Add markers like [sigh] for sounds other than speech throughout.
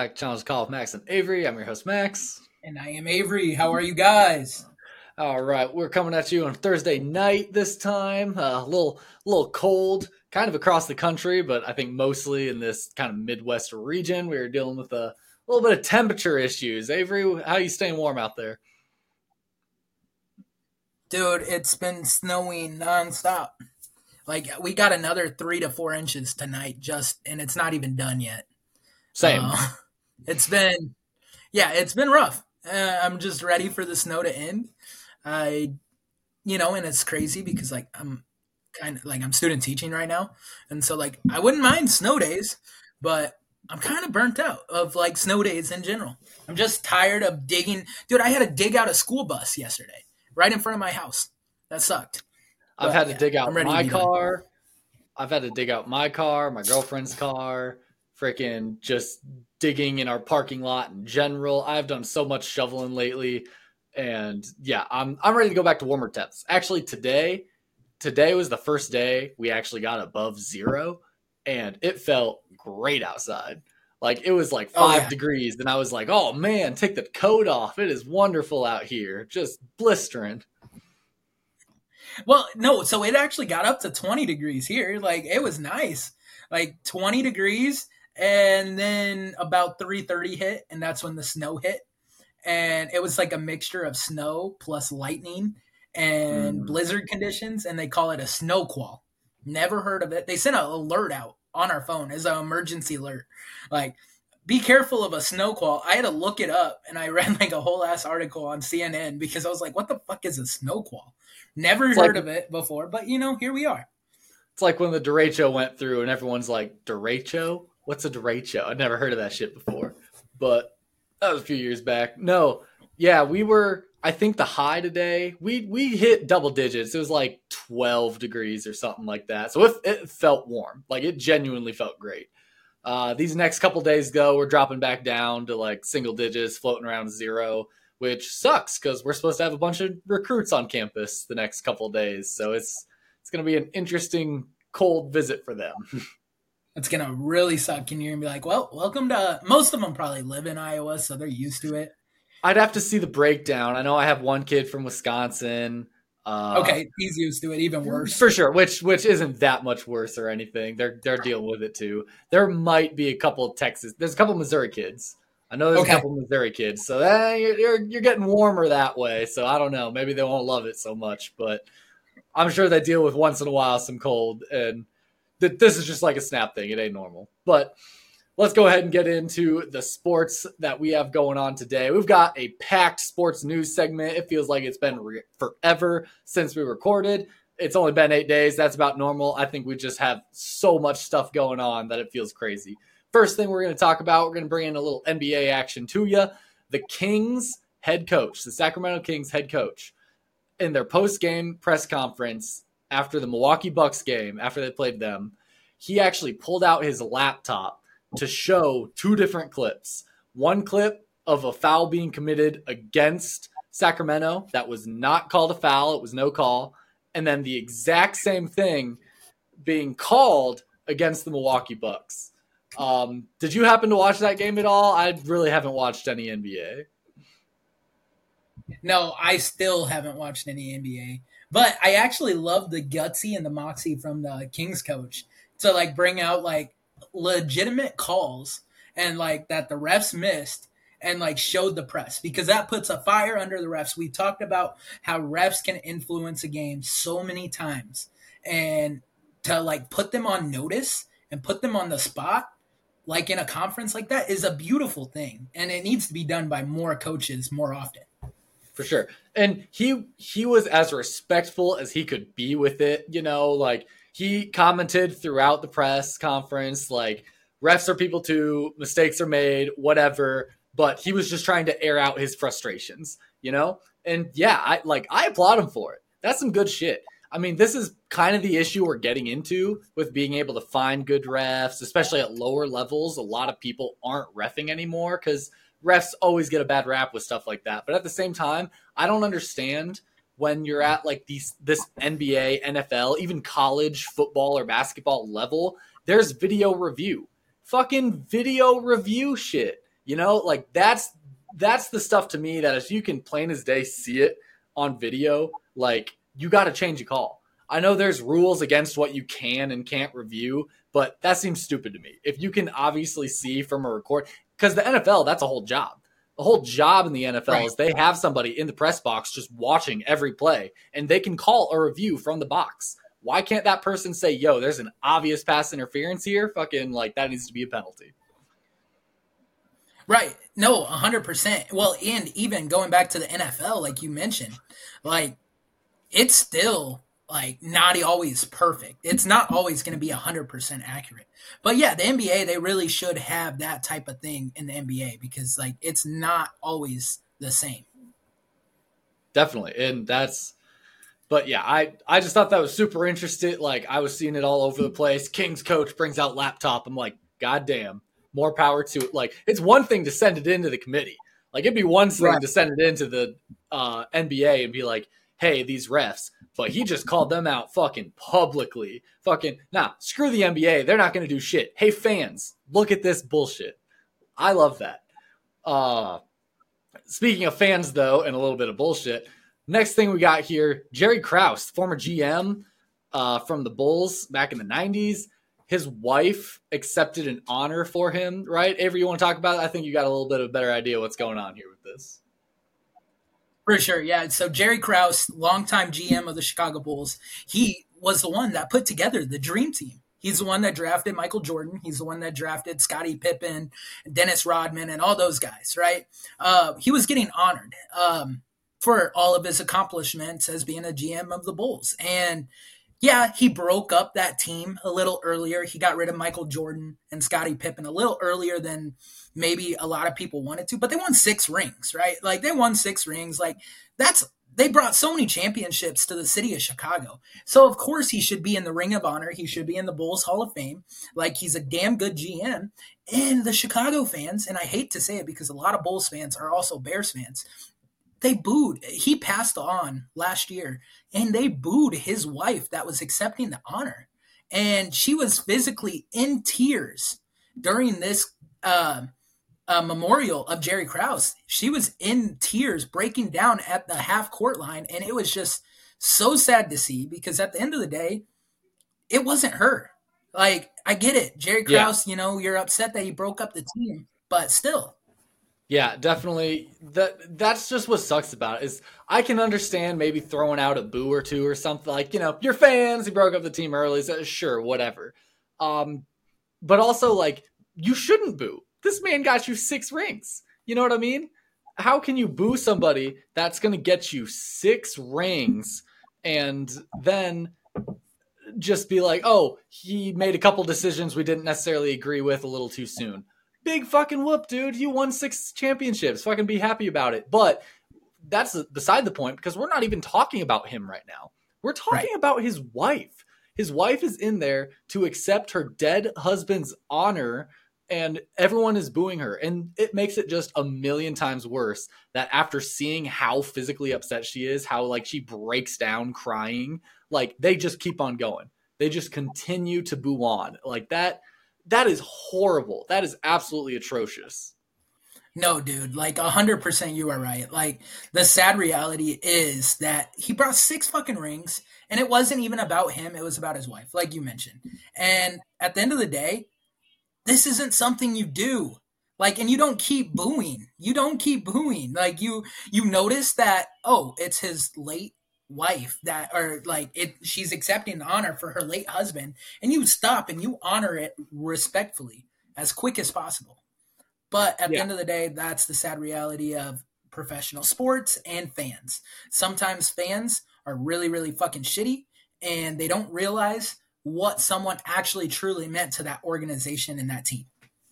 back to Challenge Call with Max and Avery. I'm your host, Max. And I am Avery. How are you guys? All right, we're coming at you on Thursday night this time. Uh, a little, little cold, kind of across the country, but I think mostly in this kind of Midwest region. We are dealing with a little bit of temperature issues. Avery, how are you staying warm out there? Dude, it's been snowing nonstop. Like we got another three to four inches tonight, just and it's not even done yet. Same. Uh, it's been, yeah, it's been rough. Uh, I'm just ready for the snow to end. I, you know, and it's crazy because like I'm kind of like I'm student teaching right now, and so like I wouldn't mind snow days, but I'm kind of burnt out of like snow days in general. I'm just tired of digging. Dude, I had to dig out a school bus yesterday right in front of my house. That sucked. I've but, had to yeah, dig out my car. Done. I've had to dig out my car, my girlfriend's car, freaking just digging in our parking lot in general. I've done so much shoveling lately and yeah, I'm I'm ready to go back to warmer temps. Actually, today today was the first day we actually got above zero, and it felt great outside. Like it was like oh, five oh, yeah. degrees, and I was like, "Oh man, take the coat off! It is wonderful out here, just blistering." Well, no, so it actually got up to twenty degrees here. Like it was nice, like twenty degrees, and then about three thirty hit, and that's when the snow hit and it was like a mixture of snow plus lightning and mm. blizzard conditions, and they call it a snow qual. Never heard of it. They sent an alert out on our phone as an emergency alert, like be careful of a snow qual. I had to look it up, and I [laughs] read like a whole ass article on CNN because I was like, "What the fuck is a snow qual?" Never it's heard like, of it before, but you know, here we are. It's like when the derecho went through, and everyone's like, "Derecho? What's a derecho?" I'd never heard of that shit before, but that was a few years back. No, yeah, we were. I think the high today we we hit double digits. It was like twelve degrees or something like that. So it, it felt warm. Like it genuinely felt great. Uh, these next couple days go, we're dropping back down to like single digits, floating around zero, which sucks because we're supposed to have a bunch of recruits on campus the next couple days. So it's it's going to be an interesting cold visit for them. [laughs] it's gonna really suck. And you're gonna be like well welcome to most of them probably live in iowa so they're used to it. I'd have to see the breakdown. I know i have one kid from wisconsin uh, okay he's used to it even worse. for sure which which isn't that much worse or anything. They're they're dealing with it too. There might be a couple of texas there's a couple of missouri kids. I know there's okay. a couple of missouri kids so eh, you're you're getting warmer that way so i don't know. Maybe they won't love it so much but i'm sure they deal with once in a while some cold and that this is just like a snap thing. It ain't normal. But let's go ahead and get into the sports that we have going on today. We've got a packed sports news segment. It feels like it's been re- forever since we recorded. It's only been eight days. That's about normal. I think we just have so much stuff going on that it feels crazy. First thing we're going to talk about, we're going to bring in a little NBA action to you. The Kings head coach, the Sacramento Kings head coach, in their post game press conference after the Milwaukee Bucks game, after they played them, he actually pulled out his laptop to show two different clips. One clip of a foul being committed against Sacramento that was not called a foul, it was no call. And then the exact same thing being called against the Milwaukee Bucks. Um, did you happen to watch that game at all? I really haven't watched any NBA. No, I still haven't watched any NBA. But I actually love the gutsy and the moxie from the Kings coach to like bring out like legitimate calls and like that the refs missed and like showed the press because that puts a fire under the refs. We talked about how refs can influence a game so many times and to like put them on notice and put them on the spot like in a conference like that is a beautiful thing and it needs to be done by more coaches more often for sure. And he he was as respectful as he could be with it. You know, like he commented throughout the press conference, like refs are people too, mistakes are made, whatever. But he was just trying to air out his frustrations. You know, and yeah, I like I applaud him for it. That's some good shit. I mean, this is kind of the issue we're getting into with being able to find good refs, especially at lower levels. A lot of people aren't refing anymore because refs always get a bad rap with stuff like that. But at the same time, I don't understand when you're at like these this NBA, NFL, even college football or basketball level, there's video review. Fucking video review shit. You know, like that's that's the stuff to me that if you can plain as day see it on video, like you got to change a call. I know there's rules against what you can and can't review, but that seems stupid to me. If you can obviously see from a record, because the NFL, that's a whole job. The whole job in the NFL right. is they have somebody in the press box just watching every play, and they can call a review from the box. Why can't that person say, "Yo, there's an obvious pass interference here"? Fucking like that needs to be a penalty. Right. No, 100%. Well, and even going back to the NFL, like you mentioned, like it's still like not always perfect. It's not always going to be 100% accurate. But yeah, the NBA, they really should have that type of thing in the NBA because like it's not always the same. Definitely. And that's but yeah, I I just thought that was super interesting. Like I was seeing it all over the place. King's coach brings out laptop. I'm like, God damn more power to it. Like it's one thing to send it into the committee. Like it'd be one thing right. to send it into the uh, NBA and be like, "Hey, these refs." But he just called them out fucking publicly. Fucking nah, screw the NBA. They're not going to do shit. Hey fans, look at this bullshit. I love that. Uh speaking of fans though, and a little bit of bullshit. Next thing we got here, Jerry Krause, former GM uh, from the Bulls back in the 90s his wife accepted an honor for him, right? Avery, you want to talk about it? I think you got a little bit of a better idea what's going on here with this. For sure, yeah. So Jerry Krause, longtime GM of the Chicago Bulls, he was the one that put together the dream team. He's the one that drafted Michael Jordan. He's the one that drafted Scottie Pippen, Dennis Rodman, and all those guys, right? Uh, he was getting honored um, for all of his accomplishments as being a GM of the Bulls. And yeah, he broke up that team a little earlier. He got rid of Michael Jordan and Scottie Pippen a little earlier than maybe a lot of people wanted to, but they won six rings, right? Like they won six rings. Like that's they brought so many championships to the city of Chicago. So of course he should be in the Ring of Honor. He should be in the Bulls Hall of Fame. Like he's a damn good GM. And the Chicago fans, and I hate to say it because a lot of Bulls fans are also Bears fans, they booed. He passed on last year, and they booed his wife that was accepting the honor, and she was physically in tears during this uh, uh, memorial of Jerry Krause. She was in tears, breaking down at the half court line, and it was just so sad to see because at the end of the day, it wasn't her. Like I get it, Jerry Krause. Yeah. You know, you're upset that he broke up the team, but still, yeah, definitely. That that's just what sucks about it is I can understand maybe throwing out a boo or two or something like you know your fans he broke up the team early so sure whatever, um, but also like you shouldn't boo. This man got you six rings. You know what I mean? How can you boo somebody that's going to get you six rings and then just be like, oh, he made a couple decisions we didn't necessarily agree with a little too soon? Big fucking whoop, dude. You won six championships. Fucking be happy about it. But that's beside the point because we're not even talking about him right now. We're talking right. about his wife. His wife is in there to accept her dead husband's honor, and everyone is booing her. And it makes it just a million times worse that after seeing how physically upset she is, how like she breaks down crying, like they just keep on going. They just continue to boo on. Like that that is horrible. That is absolutely atrocious. No, dude, like 100% you are right. Like, the sad reality is that he brought six fucking rings, and it wasn't even about him, it was about his wife, like you mentioned. And at the end of the day, this isn't something you do. Like, and you don't keep booing. You don't keep booing. Like, you you notice that, oh, it's his late wife that or like it she's accepting the honor for her late husband and you stop and you honor it respectfully as quick as possible. But at yeah. the end of the day that's the sad reality of professional sports and fans. Sometimes fans are really really fucking shitty and they don't realize what someone actually truly meant to that organization and that team.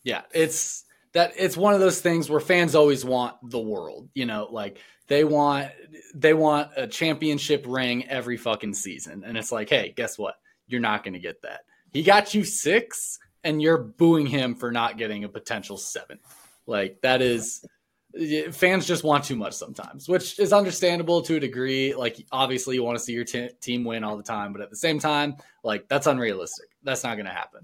Yeah it's that it's one of those things where fans always want the world you know like they want they want a championship ring every fucking season. And it's like, hey, guess what? You're not going to get that. He got you six, and you're booing him for not getting a potential seven. Like that is fans just want too much sometimes, which is understandable to a degree. Like obviously you want to see your t- team win all the time, but at the same time, like that's unrealistic. That's not going to happen.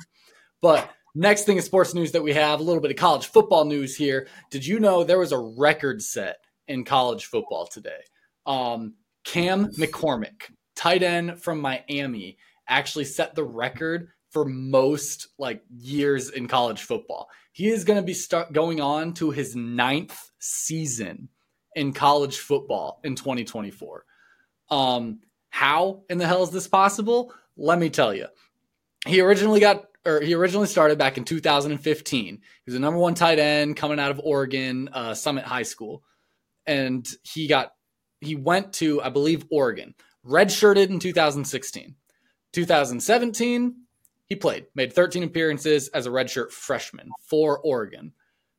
But next thing is sports news that we have a little bit of college football news here. Did you know there was a record set in college football today? Um, Cam McCormick, tight end from Miami, actually set the record for most like years in college football. He is going to be start going on to his ninth season in college football in 2024. Um, how in the hell is this possible? Let me tell you. He originally got or he originally started back in 2015. He was a number one tight end coming out of Oregon uh, Summit High School, and he got he went to I believe Oregon, redshirted in 2016. 2017, he played, made 13 appearances as a redshirt freshman for Oregon.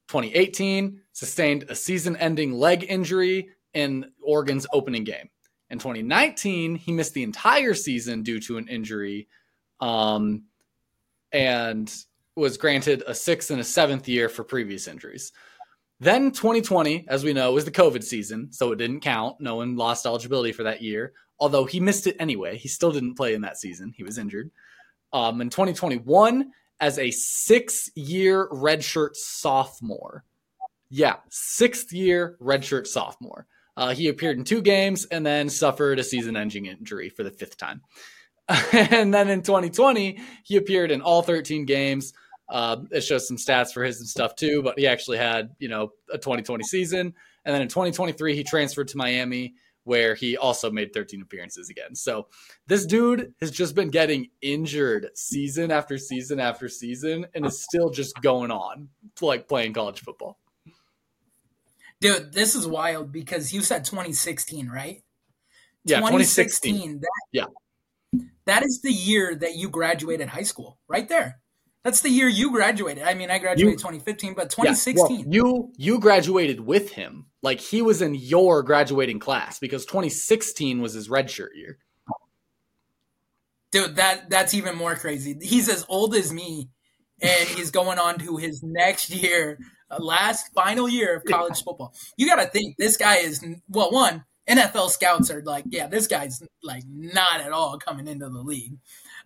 2018, sustained a season ending leg injury in Oregon's opening game. In 2019, he missed the entire season due to an injury um, and was granted a sixth and a seventh year for previous injuries. Then 2020, as we know, was the COVID season, so it didn't count. No one lost eligibility for that year, although he missed it anyway. He still didn't play in that season, he was injured. Um, in 2021, as a six year redshirt sophomore. Yeah, sixth year redshirt sophomore. Uh, he appeared in two games and then suffered a season ending injury for the fifth time. [laughs] and then in 2020, he appeared in all 13 games. Uh, it shows some stats for his and stuff too, but he actually had, you know, a 2020 season. And then in 2023, he transferred to Miami where he also made 13 appearances again. So this dude has just been getting injured season after season after season and is still just going on like playing college football. Dude, this is wild because you said 2016, right? Yeah, 2016. 2016 that, yeah. That is the year that you graduated high school, right there. That's the year you graduated. I mean, I graduated you, 2015, but 2016. Yeah, well, you you graduated with him. Like he was in your graduating class because 2016 was his redshirt year. Dude, that that's even more crazy. He's as old as me, and he's going on to his next year, uh, last final year of college [laughs] football. You got to think this guy is well. One, NFL scouts are like, yeah, this guy's like not at all coming into the league.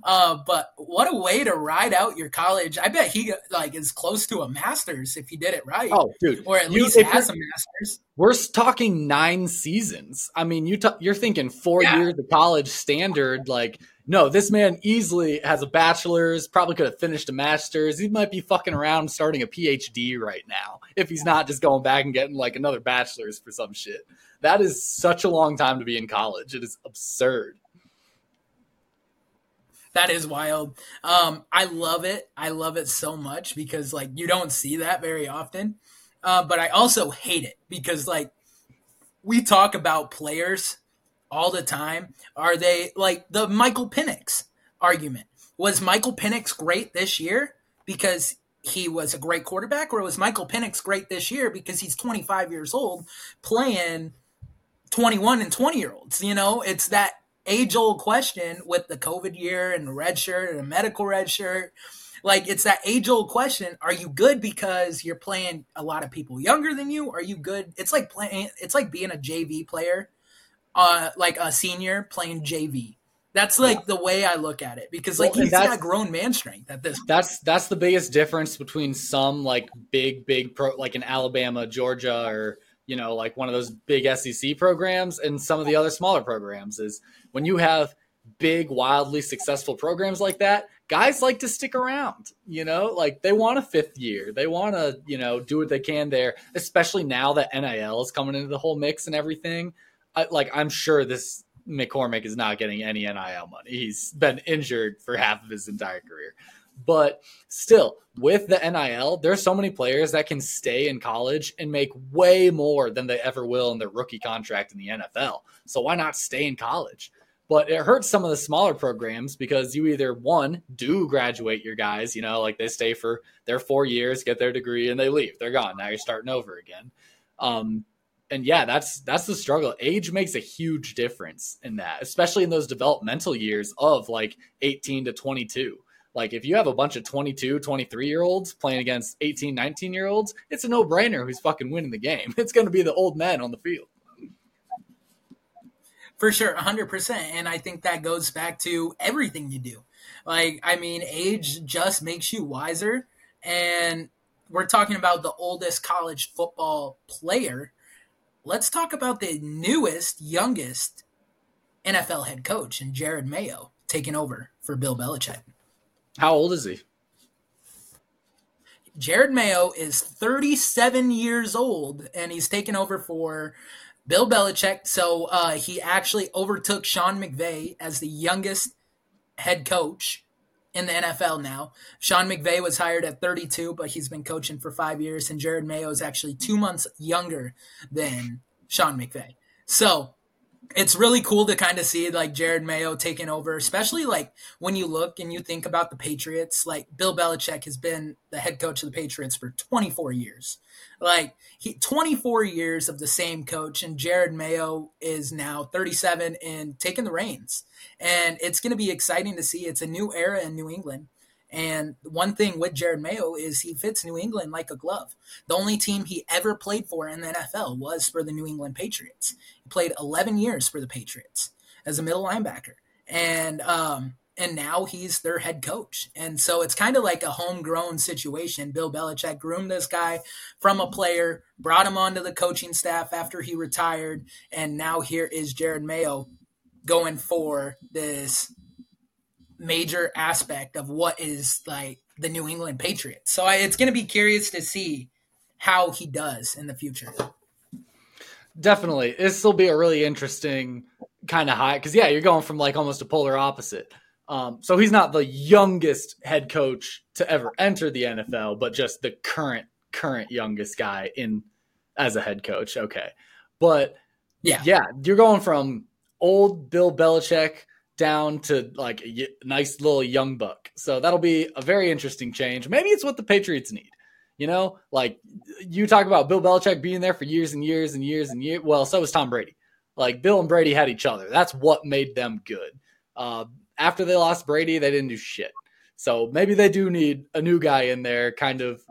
Uh, but what a way to ride out your college. I bet he like is close to a master's if he did it right. Oh, dude, or at you, least has a master's. We're talking nine seasons. I mean, you t- you're thinking four yeah. years of college standard. Like, no, this man easily has a bachelor's. Probably could have finished a master's. He might be fucking around starting a PhD right now if he's not just going back and getting like another bachelor's for some shit. That is such a long time to be in college. It is absurd. That is wild. Um, I love it. I love it so much because like you don't see that very often. Uh, but I also hate it because like we talk about players all the time. Are they like the Michael Penix argument? Was Michael Penix great this year because he was a great quarterback, or was Michael Penix great this year because he's 25 years old playing 21 and 20 year olds? You know, it's that age old question with the COVID year and the red shirt and a medical red shirt. Like it's that age old question: Are you good because you're playing a lot of people younger than you? Are you good? It's like playing. It's like being a JV player, uh, like a senior playing JV. That's like the way I look at it because like well, he's got grown man strength at this. Point. That's that's the biggest difference between some like big big pro like in Alabama, Georgia, or you know like one of those big SEC programs, and some of the other smaller programs is when you have big, wildly successful programs like that, guys like to stick around. You know, like they want a fifth year. They want to, you know, do what they can there, especially now that NIL is coming into the whole mix and everything. I, like, I'm sure this McCormick is not getting any NIL money. He's been injured for half of his entire career. But still, with the NIL, there's so many players that can stay in college and make way more than they ever will in their rookie contract in the NFL. So why not stay in college? But it hurts some of the smaller programs because you either one do graduate your guys, you know, like they stay for their four years, get their degree, and they leave. They're gone. Now you're starting over again. Um, and yeah, that's that's the struggle. Age makes a huge difference in that, especially in those developmental years of like 18 to 22. Like if you have a bunch of 22, 23 year olds playing against 18, 19 year olds, it's a no brainer who's fucking winning the game. [laughs] It's going to be the old men on the field. For sure, 100%. And I think that goes back to everything you do. Like, I mean, age just makes you wiser. and we're talking about the oldest college football player. Let's talk about the newest, youngest NFL head coach and Jerod Mayo taking over for Bill Belichick. How old is he? Jerod Mayo is 37 years old and he's taken over for Bill Belichick. So uh, he actually overtook Sean McVay as the youngest head coach in the NFL now. Sean McVay was hired at 32, but he's been coaching for five years, and Jerod Mayo is actually two months younger than Sean McVay. So it's really cool to kind of see like Jerod Mayo taking over, especially like when you look and you think about the Patriots. Like Bill Belichick has been the head coach of the Patriots for 24 years. Like he 24 years of the same coach, and Jerod Mayo is now 37 and taking the reins. And it's going to be exciting to see. It's a new era in New England. And one thing with Jerod Mayo is he fits New England like a glove. The only team he ever played for in the NFL was for the New England Patriots. He played 11 years for the Patriots as a middle linebacker. And um, and now he's their head coach. And so it's kind of like a homegrown situation. Bill Belichick groomed this guy from a player, brought him onto the coaching staff after he retired, and now here is Jerod Mayo going for this major aspect of what is like the New England Patriots. So I, it's going to be curious to see how he does in the future. Definitely. This will be a really interesting kind of high because, yeah, you're going from like almost a polar opposite. Um, so he's not the youngest head coach to ever enter the NFL, but just the current current youngest guy in as a head coach. Okay, but yeah, yeah, you're going from old Bill Belichick down to like a nice little young buck. So that'll be a very interesting change. Maybe it's what the Patriots need. You know, like you talk about Bill Belichick being there for years and years and years and years. Well, so was Tom Brady. Like Bill and Brady had each other. That's what made them good. Uh, after they lost Brady, they didn't do shit. So maybe they do need a new guy in there, kind of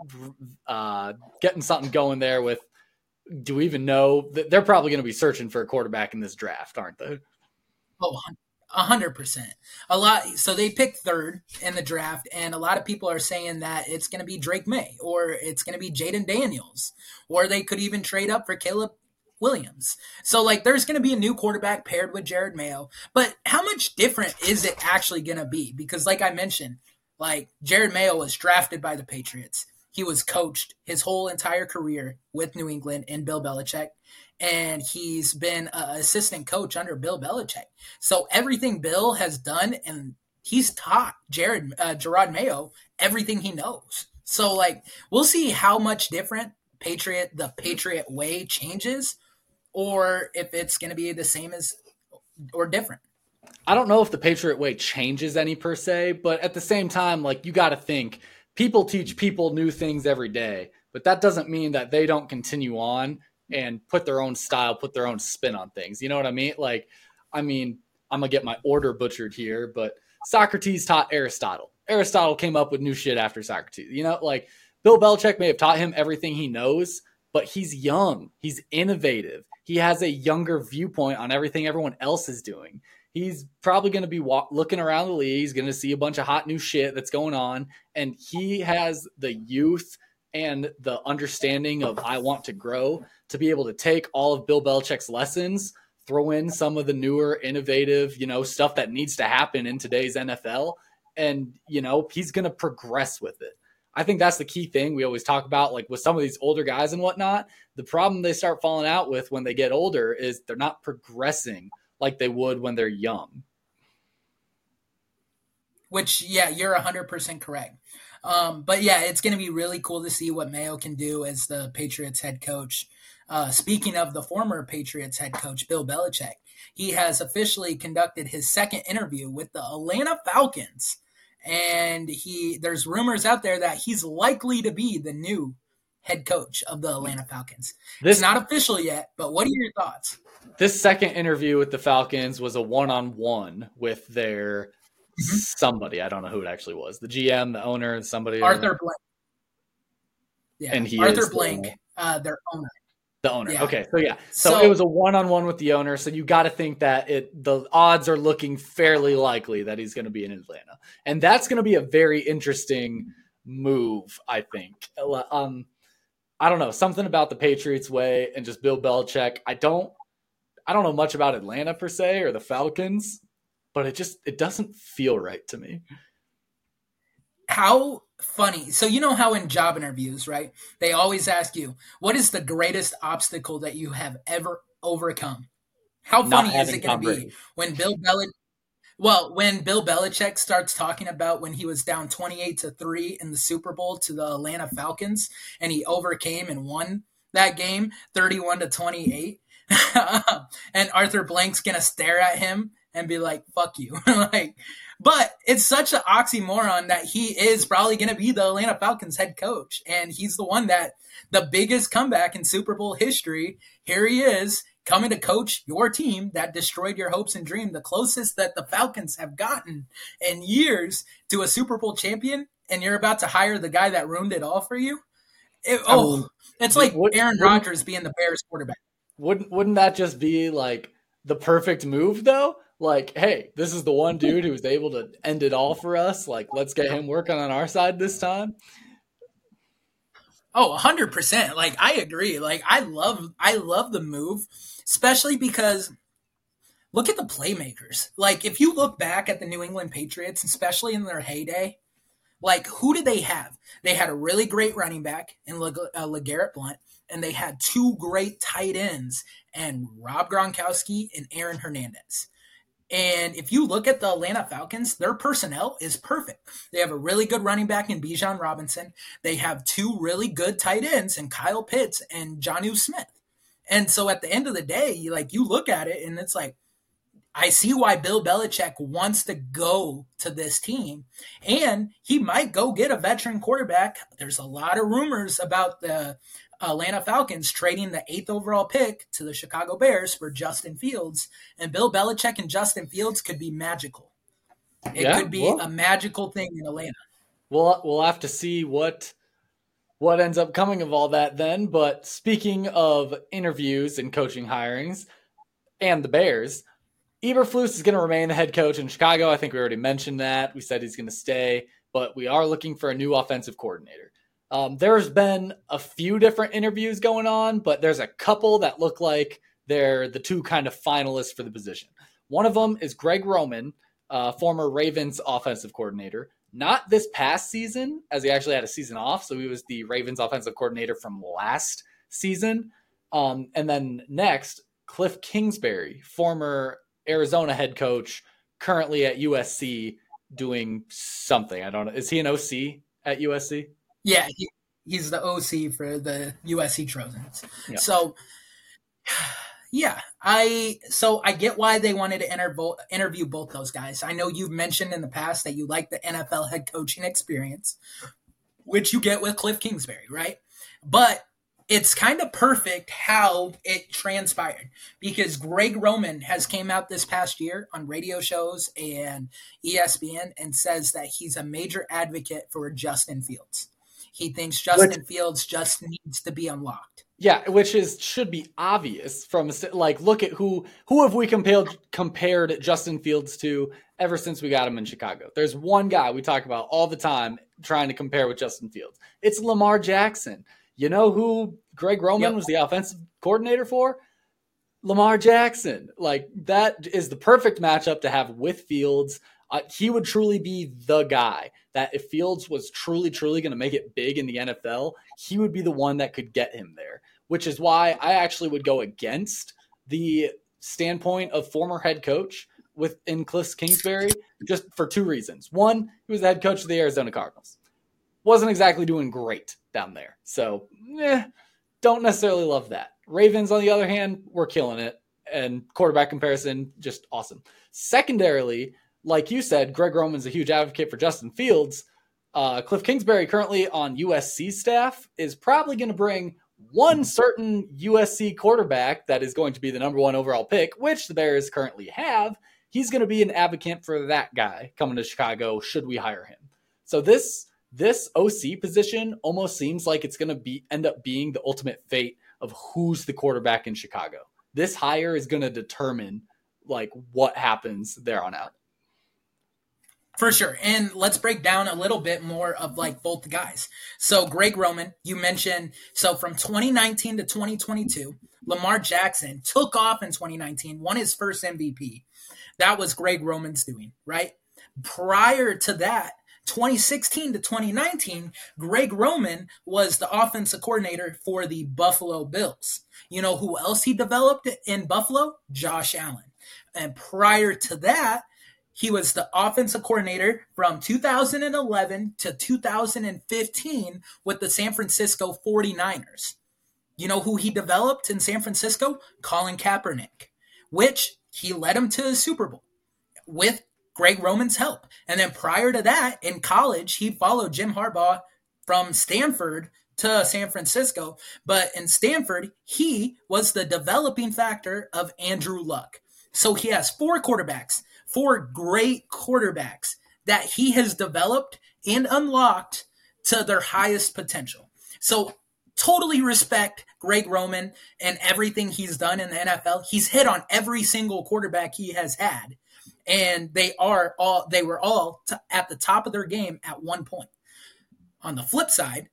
uh, getting something going there. With do we even know? that They're probably going to be searching for a quarterback in this draft, aren't they? Oh, hundred percent. A lot. So they picked third in the draft, and a lot of people are saying that it's going to be Drake Maye or it's going to be Jayden Daniels, or they could even trade up for Caleb Williams. So like, there's going to be a new quarterback paired with Jerod Mayo, but how much different is it actually going to be? Because like I mentioned, like Jerod Mayo was drafted by the Patriots. He was coached his whole entire career with New England and Bill Belichick and he's been an assistant coach under Bill Belichick. So everything Bill has done, and he's taught Jerod uh, Jerod Mayo everything he knows. So like we'll see how much different Patriot the Patriot way changes, or if it's going to be the same as or different. I don't know if the Patriot way changes any per se, but at the same time, like you got to think people teach people new things every day, but that doesn't mean that they don't continue on and put their own style, put their own spin on things. You know what I mean? Like, I mean, I'm gonna get my order butchered here, but Socrates taught Aristotle. Aristotle came up with new shit after Socrates. You know, like Bill Belichick may have taught him everything he knows, but he's young, he's innovative, he has a younger viewpoint on everything everyone else is doing. He's probably going to be looking around the league. He's going to see a bunch of hot new shit that's going on, and he has the youth and the understanding of I want to grow to be able to take all of Bill Belichick's lessons, throw in some of the newer, innovative, you know, stuff that needs to happen in today's NFL. And, you know, he's going to progress with it. I think that's the key thing we always talk about, like with some of these older guys and whatnot. The problem they start falling out with when they get older is they're not progressing like they would when they're young. Which, yeah, you're 100% correct. Um, but yeah, it's going to be really cool to see what Mayo can do as the Patriots head coach. Uh, speaking of the former Patriots head coach, Bill Belichick, he has officially conducted his second interview with the Atlanta Falcons. And he there's rumors out there that he's likely to be the new head coach of the Atlanta Falcons. This, it's not official yet, but what are your thoughts? This second interview with the Falcons was a one on one with their mm-hmm. somebody. I don't know who it actually was. The GM, the owner, somebody. Arthur Blank. Yeah, and he Arthur Blank, uh, their owner. The owner. Yeah. Okay. So yeah. So, so, it was a one-on-one with the owner. So you got to think that it the odds are looking fairly likely that he's going to be in Atlanta. And that's going to be a very interesting move. I think. Um, I don't know something about the Patriots way and just Bill Belichick. I don't. I don't know much about Atlanta per se or the Falcons, but it just it doesn't feel right to me. How funny. So you know how in job interviews, right? They always ask you, "What is the greatest obstacle that you have ever overcome?" How funny is it going to be when Bill Belichick well, when Bill Belichick starts talking about when he was down 28 to 3 in the Super Bowl to the Atlanta Falcons and he overcame and won that game 31 to 28 [laughs] and Arthur Blank's going to stare at him and be like fuck you. [laughs] like but it's such an oxymoron that he is probably going to be the Atlanta Falcons head coach and he's the one that the biggest comeback in Super Bowl history. Here he is coming to coach your team that destroyed your hopes and dream, the closest that the Falcons have gotten in years to a Super Bowl champion, and you're about to hire the guy that ruined it all for you. It, oh, I mean, it's like would, Aaron Rodgers being the Bears quarterback. Wouldn't wouldn't that just be like the perfect move though? Like, hey, this is the one dude who was able to end it all for us. Like, let's get him working on our side this time. Oh, 100%. Like I agree. Like I love I love the move especially because look at the playmakers. Like if you look back at the New England Patriots, especially in their heyday, like who did they have? They had a really great running back in Le- uh, LeGarrette Blount and they had two great tight ends, and Rob Gronkowski and Aaron Hernandez. And if you look at the Atlanta Falcons, their personnel is perfect. They have a really good running back in Bijan Robinson. They have two really good tight ends in Kyle Pitts and Jonnu Smith. And so at the end of the day, like you look at it and it's like, I see why Bill Belichick wants to go to this team. And he might go get a veteran quarterback. There's a lot of rumors about the Atlanta Falcons trading the eighth overall pick to the Chicago Bears for Justin Fields. And Bill Belichick and Justin Fields could be magical. It yeah, could be well, a magical thing in Atlanta. We'll we'll have to see what what ends up coming of all that then. But speaking of interviews and coaching hirings and the Bears, Eberflus is going to remain the head coach in Chicago. I think we already mentioned that. We said he's going to stay, but we are looking for a new offensive coordinator. Um, there's been a few different interviews going on, but there's a couple that look like they're the two kind of finalists for the position. One of them is Greg Roman, uh, former Ravens offensive coordinator not this past season, as he actually had a season off. So he was the Ravens offensive coordinator from last season. Um, and then next, Cliff Kingsbury, former Arizona head coach, currently at USC doing something. I don't know. Is he an OC at USC? Yeah, he, he's the OC for the USC Trojans. Yeah. So yeah, I so I get why they wanted to interview interview both those guys. I know you've mentioned in the past that you like the NFL head coaching experience, which you get with Cliff Kingsbury, right? But it's kind of perfect how it transpired because Greg Roman has came out this past year on radio shows and ESPN and says that he's a major advocate for Justin Fields. He thinks Justin Fields just needs to be unlocked. Yeah, which is should be obvious from like look at who who have we compared compared Justin Fields to ever since we got him in Chicago. There's one guy we talk about all the time trying to compare with Justin Fields. It's Lamar Jackson. You know who Greg Roman yep. was the offensive coordinator for? Lamar Jackson. Like that is the perfect matchup to have with Fields. Uh, he would truly be the guy that if Fields was truly, truly going to make it big in the NFL, he would be the one that could get him there, which is why I actually would go against the standpoint of former head coach within Cliff Kingsbury just for two reasons. One, he was the head coach of the Arizona Cardinals. Wasn't exactly doing great down there. So, eh, don't necessarily love that. Ravens, on the other hand, were killing it. And quarterback comparison, just awesome. Secondarily, like you said, Greg Roman's a huge advocate for Justin Fields. Uh, Cliff Kingsbury, currently on USC staff, is probably going to bring one certain USC quarterback that is going to be the number one overall pick, which the Bears currently have. He's going to be an advocate for that guy coming to Chicago. Should we hire him? So this this OC position almost seems like it's going to be end up being the ultimate fate of who's the quarterback in Chicago. This hire is going to determine like what happens there on out. For sure. And let's break down a little bit more of like both guys. So Greg Roman, you mentioned, so from 2019 to 2022, Lamar Jackson took off in 2019, won his first MVP. That was Greg Roman's doing, right? Prior to that, 2016 to 2019, Greg Roman was the offensive coordinator for the Buffalo Bills. You know who else he developed in Buffalo? Josh Allen. And prior to that, he was the offensive coordinator from 2011 to 2015 with the San Francisco 49ers. You know who he developed in San Francisco? Colin Kaepernick, which he led him to the Super Bowl with Greg Roman's help. And then prior to that, in college, he followed Jim Harbaugh from Stanford to San Francisco. But in Stanford, he was the developing factor of Andrew Luck. So he has four quarterbacks four great quarterbacks that he has developed and unlocked to their highest potential. So totally respect Greg Roman and everything he's done in the NFL. He's hit on every single quarterback he has had. And they are all they were all t- at the top of their game at one point. On the flip side,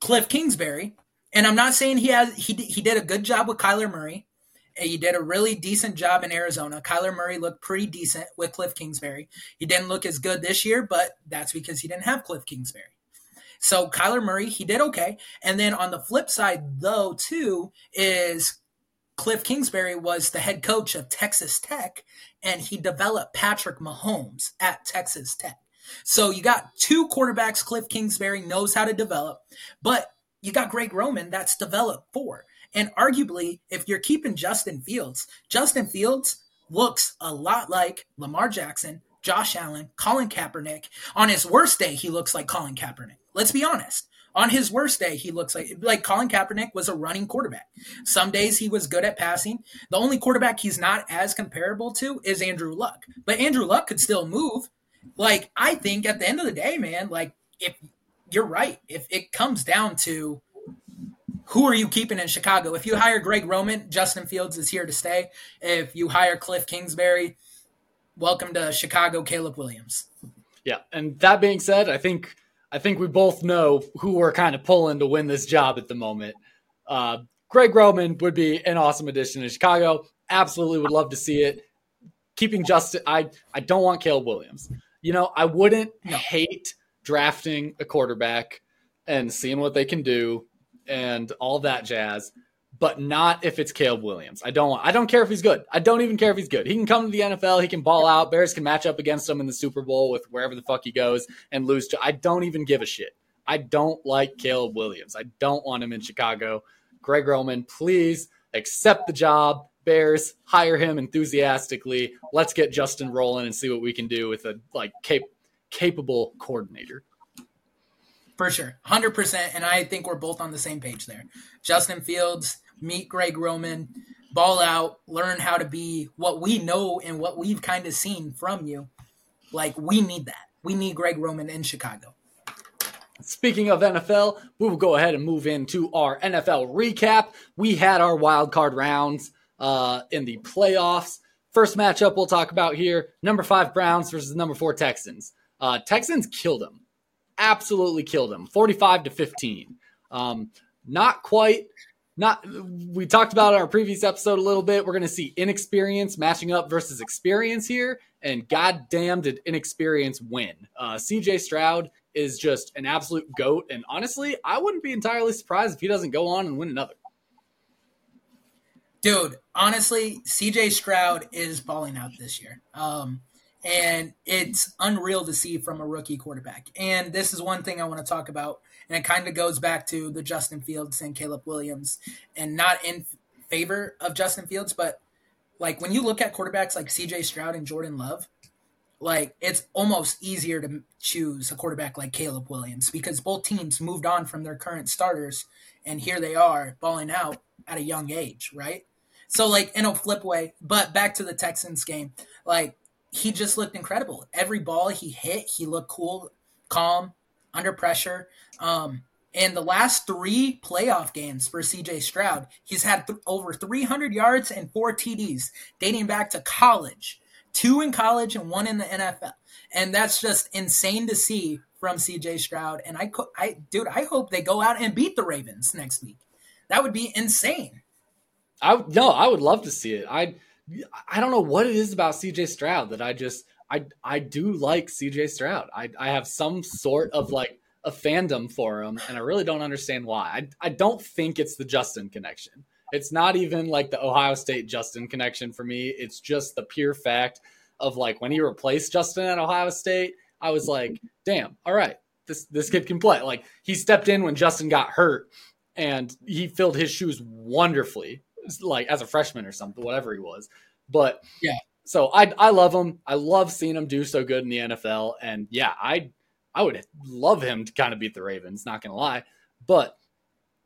Cliff Kingsbury, and I'm not saying he has he he did a good job with Kyler Murray. He did a really decent job in Arizona. Kyler Murray looked pretty decent with Cliff Kingsbury. He didn't look as good this year, but that's because he didn't have Cliff Kingsbury. So Kyler Murray, he did okay. And then on the flip side, though, too, is Cliff Kingsbury was the head coach of Texas Tech, and he developed Patrick Mahomes at Texas Tech. So you got two quarterbacks Cliff Kingsbury knows how to develop, but you got Greg Roman that's developed four. And arguably, if you're keeping Justin Fields, Justin Fields looks a lot like Lamar Jackson, Josh Allen, Colin Kaepernick. On his worst day, he looks like Colin Kaepernick. Let's be honest. On his worst day, he looks like like Colin Kaepernick was a running quarterback. Some days he was good at passing. The only quarterback he's not as comparable to is Andrew Luck. But Andrew Luck could still move. Like I think at the end of the day, man, like if you're right, if it comes down to who are you keeping in Chicago? If you hire Greg Roman, Justin Fields is here to stay. If you hire Cliff Kingsbury, welcome to Chicago, Caleb Williams. Yeah, and that being said, I think I think we both know who we're kind of pulling to win this job at the moment. Uh, Greg Roman would be an awesome addition to Chicago. Absolutely would love to see it. Keeping Justin, I I don't want Caleb Williams. You know, I wouldn't no. hate drafting a quarterback and seeing what they can do and all that jazz, but not if it's Caleb Williams. I don't want, I don't care if he's good. I don't even care if he's good. He can come to the NFL, he can ball out. Bears can match up against him in the Super Bowl with wherever the fuck he goes and lose to. I don't even give a shit. I don't like Caleb Williams. I don't want him in Chicago. Greg Roman, please accept the job. Bears, hire him enthusiastically. Let's get Justin rolling and see what we can do with a like cap- capable coordinator. For sure. 100%. And I think we're both on the same page there. Justin Fields, meet Greg Roman, ball out, learn how to be what we know and what we've kind of seen from you. Like, we need that. We need Greg Roman in Chicago. Speaking of NFL, we will go ahead and move into our NFL recap. We had our wild card rounds uh, in the playoffs. First matchup we'll talk about here: number five Browns versus number four Texans. Uh, Texans killed them absolutely killed him 45 to 15. Um, not quite. Not we talked about in our previous episode a little bit. We're going to see inexperience matching up versus experience here, and goddamn did inexperience win. Uh, CJ Stroud is just an absolute goat, and honestly, I wouldn't be entirely surprised if he doesn't go on and win another. Dude, honestly, CJ Stroud is balling out this year. Um, and it's unreal to see from a rookie quarterback. And this is one thing I want to talk about, and it kind of goes back to the Justin Fields and Caleb Williams, and not in favor of Justin Fields, but like when you look at quarterbacks like C.J. Stroud and Jordan Love, like it's almost easier to choose a quarterback like Caleb Williams because both teams moved on from their current starters, and here they are balling out at a young age, right? So like in a flip way, but back to the Texans game, like he just looked incredible. Every ball he hit, he looked cool, calm, under pressure. Um, in the last three playoff games for CJ Stroud, he's had th- over 300 yards and four TDs dating back to college. two in college and one in the NFL. And that's just insane to see from CJ Stroud. And I, I, dude, I hope they go out and beat the Ravens next week. That would be insane. I no, I would love to see it. I, I don't know what it is about CJ Stroud that I just, I, I do like CJ Stroud. I, I have some sort of like a fandom for him, and I really don't understand why. I, I don't think it's the Justin connection. It's not even like the Ohio State Justin connection for me. It's just the pure fact of like when he replaced Justin at Ohio State, I was like, damn, all right, this this kid can play. Like he stepped in when Justin got hurt and he filled his shoes wonderfully, [laughs] like as a freshman or something, whatever he was. But yeah, so I I love him. I love seeing him do so good in the NFL. And yeah, I I would love him to kind of beat the Ravens, not gonna lie. But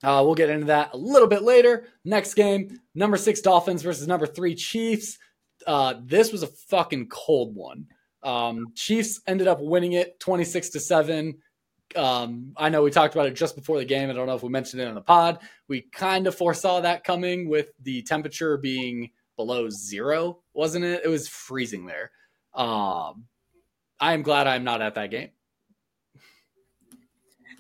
uh, we'll get into that a little bit later. Next game, number six Dolphins versus number three Chiefs. Uh, this was a fucking cold one. Um, Chiefs ended up winning it 26 to 7. Um, I know we talked about it just before the game. I don't know if we mentioned it on the pod. We kind of foresaw that coming with the temperature being below zero, wasn't it? It was freezing there. Um, I am glad I'm not at that game.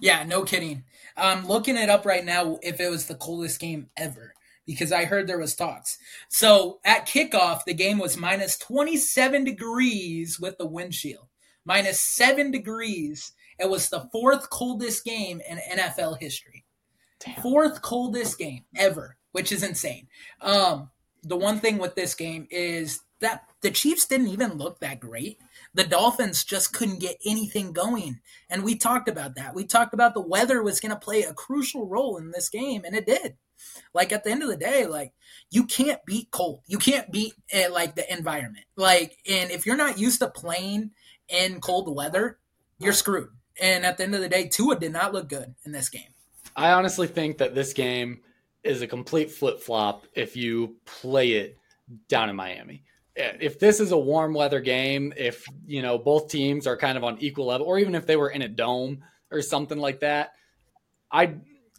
Yeah, no kidding. I'm looking it up right now if it was the coldest game ever because I heard there was talks. So at kickoff, the game was minus 27 degrees with the wind chill, Minus 7 degrees. It was the fourth coldest game in NFL history. Damn. Fourth coldest game ever, which is insane. Um, the one thing with this game is that the Chiefs didn't even look that great. The Dolphins just couldn't get anything going. And we talked about that. We talked about the weather was going to play a crucial role in this game, and it did. Like at the end of the day, like you can't beat cold. You can't beat uh, like the environment. Like, and if you're not used to playing in cold weather, you're screwed. And at the end of the day, Tua did not look good in this game. I honestly think that this game is a complete flip flop if you play it down in Miami. If this is a warm weather game, if you know both teams are kind of on equal level, or even if they were in a dome or something like that, I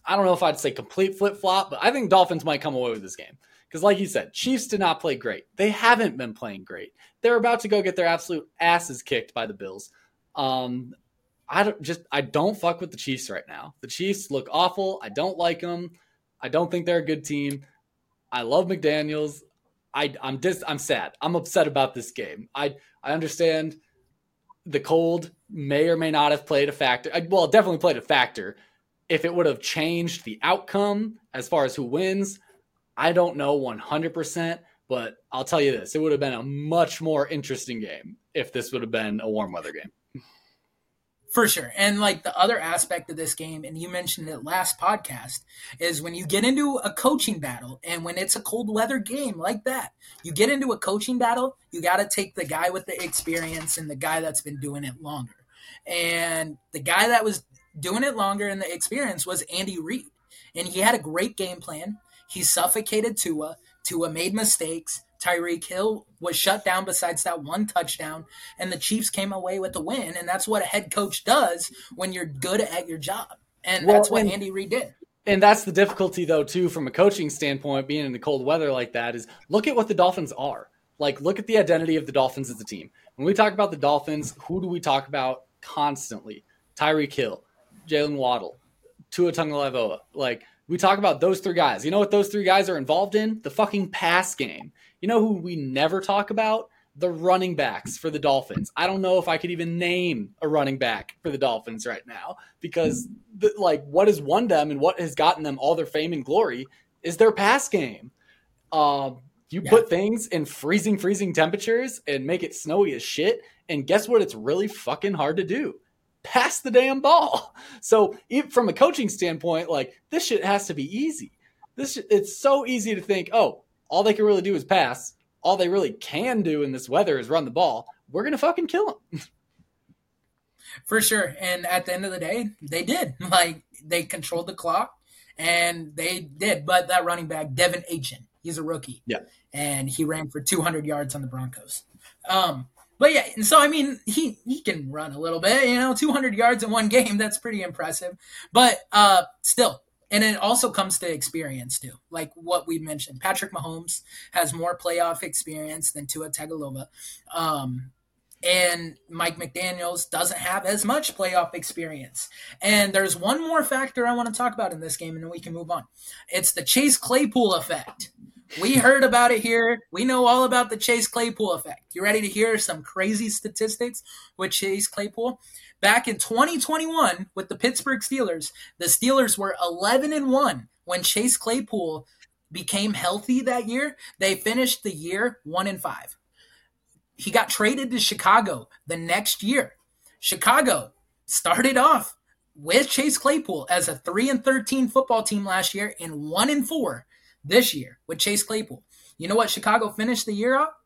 I don't know if I'd say complete flip flop, but I think Dolphins might come away with this game. Because, like you said, Chiefs did not play great. They haven't been playing great. They're about to go get their absolute asses kicked by the Bills. Um, I don't just I don't fuck with the Chiefs right now. The Chiefs look awful. I don't like them. I don't think they're a good team. I love McDaniels. I I'm dis I'm sad. I'm upset about this game. I I understand the cold may or may not have played a factor. Uh, well, definitely played a factor if it would have changed the outcome as far as who wins, I don't know 100%, but I'll tell you this it would have been a much more interesting game if this would have been a warm weather game. For sure. And like the other aspect of this game, and you mentioned it last podcast, is when you get into a coaching battle and when it's a cold weather game like that, you get into a coaching battle, you got to take the guy with the experience and the guy that's been doing it longer. And the guy that was doing it longer and the experience was Andy Reid. And he had a great game plan. He suffocated Tua. Tua made mistakes. Tyreek Hill was shut down besides that one touchdown, and the Chiefs came away with the win. And that's what a head coach does when you're good at your job. And well, that's what and, Andy Reid did. And that's the difficulty, though, too, from a coaching standpoint, being in the cold weather like that, is look at what the Dolphins are. Like, look at the identity of the Dolphins as a team. When we talk about the Dolphins, who do we talk about constantly? Tyreek Hill, Jaylen Waddle, Tua Tagovailoa. Like we talk about those three guys. You know what those three guys are involved in? The fucking pass game. You know who we never talk about? The running backs for the Dolphins. I don't know if I could even name a running back for the Dolphins right now because the, like what has won them and what has gotten them all their fame and glory is their pass game. Um, you yeah. put things in freezing, freezing temperatures and make it snowy as shit. And guess what? It's really fucking hard to do pass the damn ball. [laughs] So from a coaching standpoint, like this shit has to be easy. This it's so easy to think, oh, all they can really do is pass. All they really can do in this weather is run the ball. We're gonna fucking kill them. [laughs] For sure. And at the end of the day, they did. [laughs] Like they controlled the clock and they did. But that running back, De'Von Achane, he's a rookie. Yeah. And he ran for 200 yards on the Broncos. Um, but yeah, and so I mean, he he can run a little bit, you know, 200 yards in one game. That's pretty impressive. But uh, still, And it also comes to experience too, like what we mentioned. Patrick Mahomes has more playoff experience than Tua Tagovailoa. Um, and Mike McDaniels doesn't have as much playoff experience. And there's one more factor I want to talk about in this game, and then we can move on. It's the Chase Claypool effect. We heard about it here. We know all about the Chase Claypool effect. You ready to hear some crazy statistics with Chase Claypool? Back in 2021 with the Pittsburgh Steelers, the Steelers were 11 and 1 when Chase Claypool became healthy that year. They finished the year 1 and 5. He got traded to Chicago the next year. Chicago started off with Chase Claypool as a 3 and 13 football team last year and 1 and 4 this year with Chase Claypool. You know what Chicago finished the year up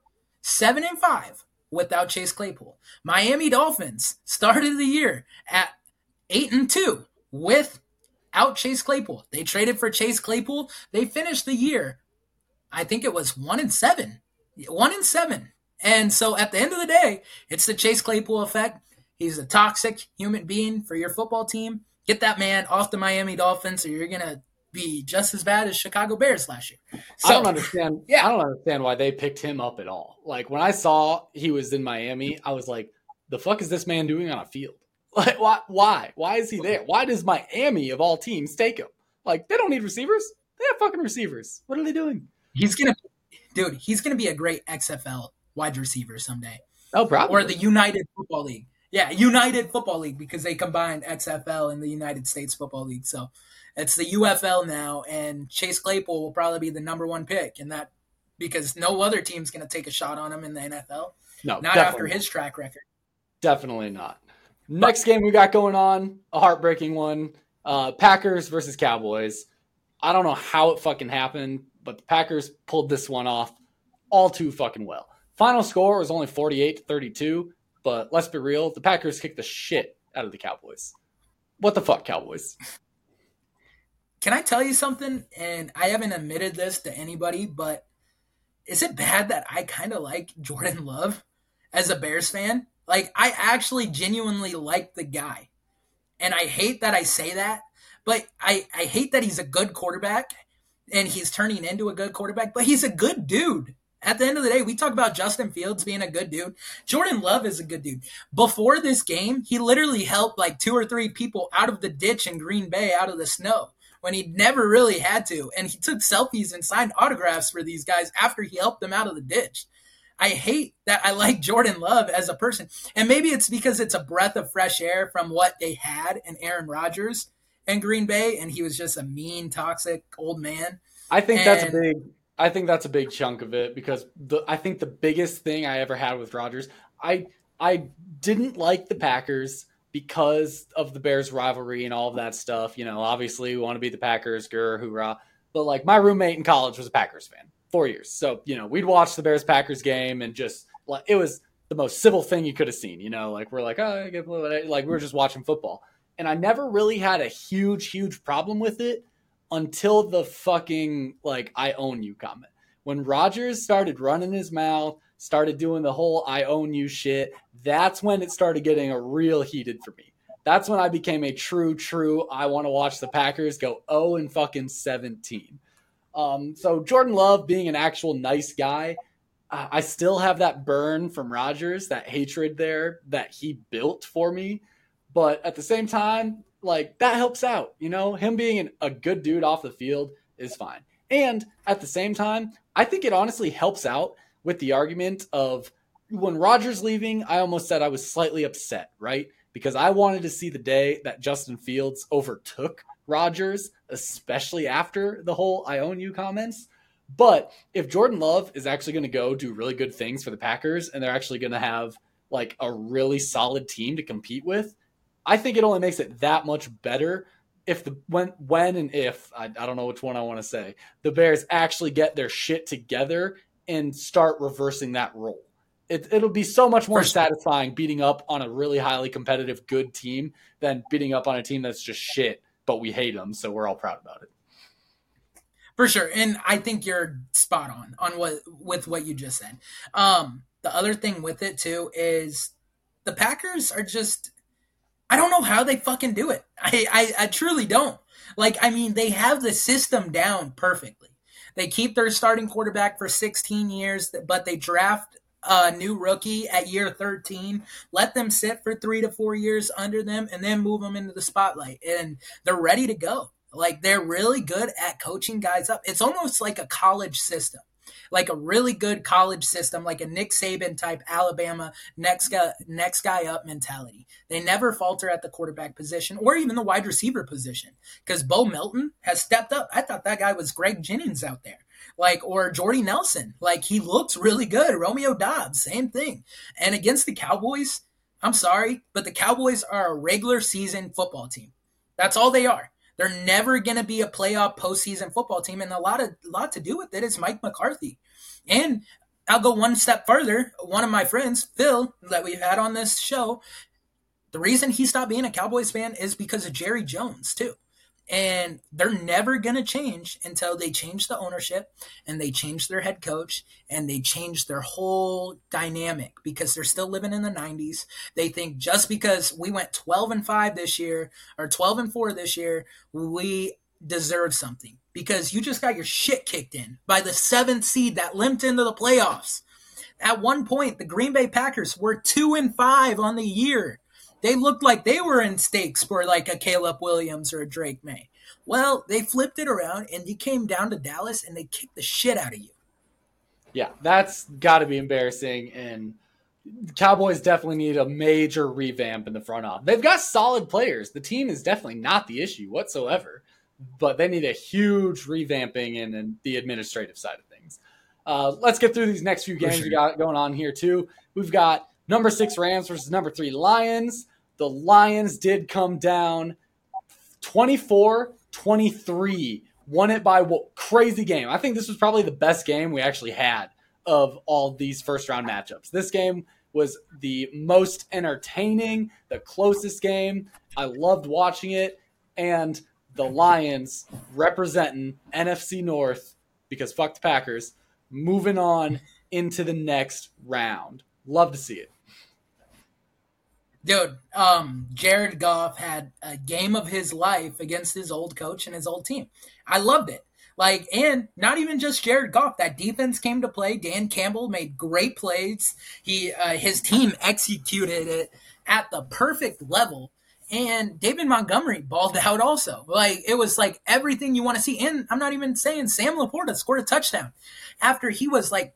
7 and 5 without Chase Claypool. Miami Dolphins started the year at 8 and 2 without Chase Claypool. They traded for Chase Claypool. They finished the year I think it was 1 and 7. 1 and 7 and so at the end of the day, it's the Chase Claypool effect. He's a toxic human being for your football team. Get that man off the Miami Dolphins, or you're gonna be just as bad as Chicago Bears last year. So, I don't understand. Yeah, I don't understand why they picked him up at all. Like when I saw he was in Miami, I was like, "The fuck is this man doing on a field? [laughs] Like why? Why? Why is he there? Why does Miami of all teams take him? Like they don't need receivers. They have fucking receivers. What are they doing? He's gonna, dude. He's gonna be a great XFL wide receiver someday. Oh, probably. Or the United Football League. Yeah, United Football League because they combined XFL and the United States Football League. So it's the UFL now, and Chase Claypool will probably be the number one pick in that because no other team's going to take a shot on him in the NFL. No, not after his track record. Definitely not. Next game we got going on, a heartbreaking one. Uh, Packers versus Cowboys. I don't know how it fucking happened, but the Packers pulled this one off all too fucking well. Final score was only 48 to 32, but let's be real, the Packers kicked the shit out of the Cowboys. What the fuck, Cowboys? Can I tell you something? And I haven't admitted this to anybody, but is it bad that I kind of like Jordan Love as a Bears fan? Like, I actually genuinely like the guy. And I hate that I say that, but I, I hate that he's a good quarterback and he's turning into a good quarterback, but he's a good dude. At the end of the day, we talk about Justin Fields being a good dude. Jordan Love is a good dude. Before this game, he literally helped like two or three people out of the ditch in Green Bay, out of the snow, when he never really had to. And he took selfies and signed autographs for these guys after he helped them out of the ditch. I hate that I like [laughs] Jordan Love as a person. And maybe it's because it's a breath of fresh air from what they had in Aaron Rodgers in Green Bay, and he was just a mean, toxic old man. I think and, that's a big I think that's a big chunk of it because the I think the biggest thing I ever had with Rodgers, I I didn't like the Packers because of the Bears rivalry and all of that stuff. You know, obviously we want to be the Packers, grr, hoorah. But like my roommate in college was a Packers fan, four years. So, you know, we'd watch the Bears Packers game and just like it was the most civil thing you could have seen, you know, like we're like, oh, like we were just watching football. And I never really had a huge, huge problem with it until the fucking like I own you comment. When Rodgers started running his mouth, started doing the whole I own you shit, that's when it started getting a real heated for me. That's when I became a true, true. I want to watch the Packers go 0 and fucking 17. Um, so Jordan Love being an actual nice guy, I still have that burn from Rodgers, that hatred there that he built for me. But at the same time, like that helps out. You know, him being an, a good dude off the field is fine. And at the same time, I think it honestly helps out with the argument of when Rodgers leaving, I almost said I was slightly upset, right? Because I wanted to see the day that Justin Fields overtook Rodgers, especially after the whole I own you comments. But if Jordan Love is actually going to go do really good things for the Packers and they're actually going to have like a really solid team to compete with, I think it only makes it that much better if the when when and if I, I don't know which one I want to say the Bears actually get their shit together and start reversing that role. It, it'll be so much more satisfying beating up on a really highly competitive good team than beating up on a team that's just shit, but we hate them, so we're all proud about it. For sure, and I think you're spot on on what with what you just said. Um, the other thing with it too is the Packers are just I don't know how they fucking do it. [laughs] I, I, I truly don't. Like, I mean, they have the system down perfectly. They keep their starting quarterback for 16 years, but they draft a new rookie at year 13, let them sit for three to four years under them, and then move them into the spotlight. And they're ready to go. Like, they're really good at coaching guys up. It's almost like a college system like a really good college system, like a Nick Saban type Alabama next guy next guy up mentality. They never falter at the quarterback position or even the wide receiver position because Bo Melton has stepped up. I thought that guy was Greg Jennings out there like or Jordy Nelson. Like he looks really good. Romeo Doubs, same thing. And against the Cowboys, I'm sorry, but the Cowboys are a regular season football team. That's all they are. They're never going to be a playoff postseason football team, and a lot of lot to do with it is Mike McCarthy. And I'll go one step further. One of my friends, Phil, that we've had on this show, the reason he stopped being a Cowboys fan is because of Jerry Jones too and they're never going to change until they change the ownership and they change their head coach and they change their whole dynamic because they're still living in the 90s they think just because we went 12 and 5 this year or 12 and 4 this year we deserve something because you just got your shit kicked in by the seventh seed that limped into the playoffs. At one point the green bay packers were 2 and 5 on the year they looked like they were in stakes for like a Caleb Williams or a Drake Maye. Well, they flipped it around and you came down to Dallas and they kicked the shit out of you. Yeah, that's got to be embarrassing. And Cowboys definitely need a major revamp in the front office. They've got solid players. The team is definitely not the issue whatsoever, but they need a huge revamping in, in the administrative side of things. Uh, let's get through these next few games sure. we got going on here too. We've got Number six Rams versus number three Lions. The Lions did come down 24 23. Won it by what crazy game. I think this was probably the best game we actually had of all these first round matchups. This game was the most entertaining, the closest game. I loved watching it. And the Lions representing NFC North because fuck the Packers, moving on into the next round. Love to see it. Dude, um, Jared Goff had a game of his life against his old coach and his old team. I loved it. Like, and not even just Jared Goff. That defense came to play. Dan Campbell made great plays. He, uh, his team executed it at the perfect level. And David Montgomery balled [laughs] out also. Like, it was like everything you want to see. And I'm not even saying Sam LaPorta scored a touchdown after he was like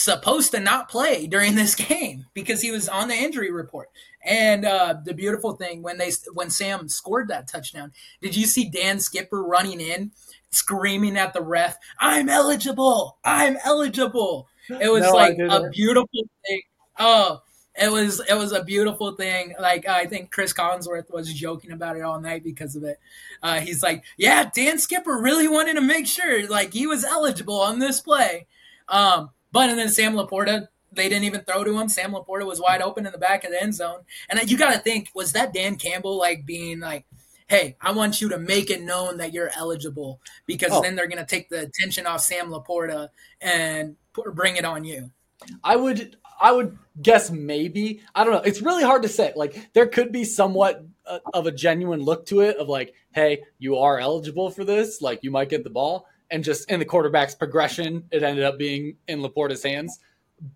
supposed to not play during this game because he was on the injury report. And uh, the beautiful thing when they when Sam scored that touchdown, did you see Dan Skipper running in, screaming at the ref, "I'm eligible! I'm eligible!" It was no, like a beautiful thing. Oh, it was it was a beautiful thing. Like I think Chris Collinsworth was joking about it all night because of it. Uh, he's like, "Yeah, Dan Skipper really wanted to make sure like he was eligible on this play." Um, but and then Sam LaPorta they didn't even throw to him. Sam LaPorta was wide open in the back of the end zone. And you got to think, was that Dan Campbell like being like, hey, I want you to make it known that you're eligible because oh. then they're going to take the attention off Sam LaPorta and bring it on you? I would I would guess maybe. I don't know. It's really hard to say. Like there could be somewhat uh, of a genuine look to it of like, hey, you are eligible for this. Like you might get the ball. And just in the quarterback's progression, it ended up being in LaPorta's hands.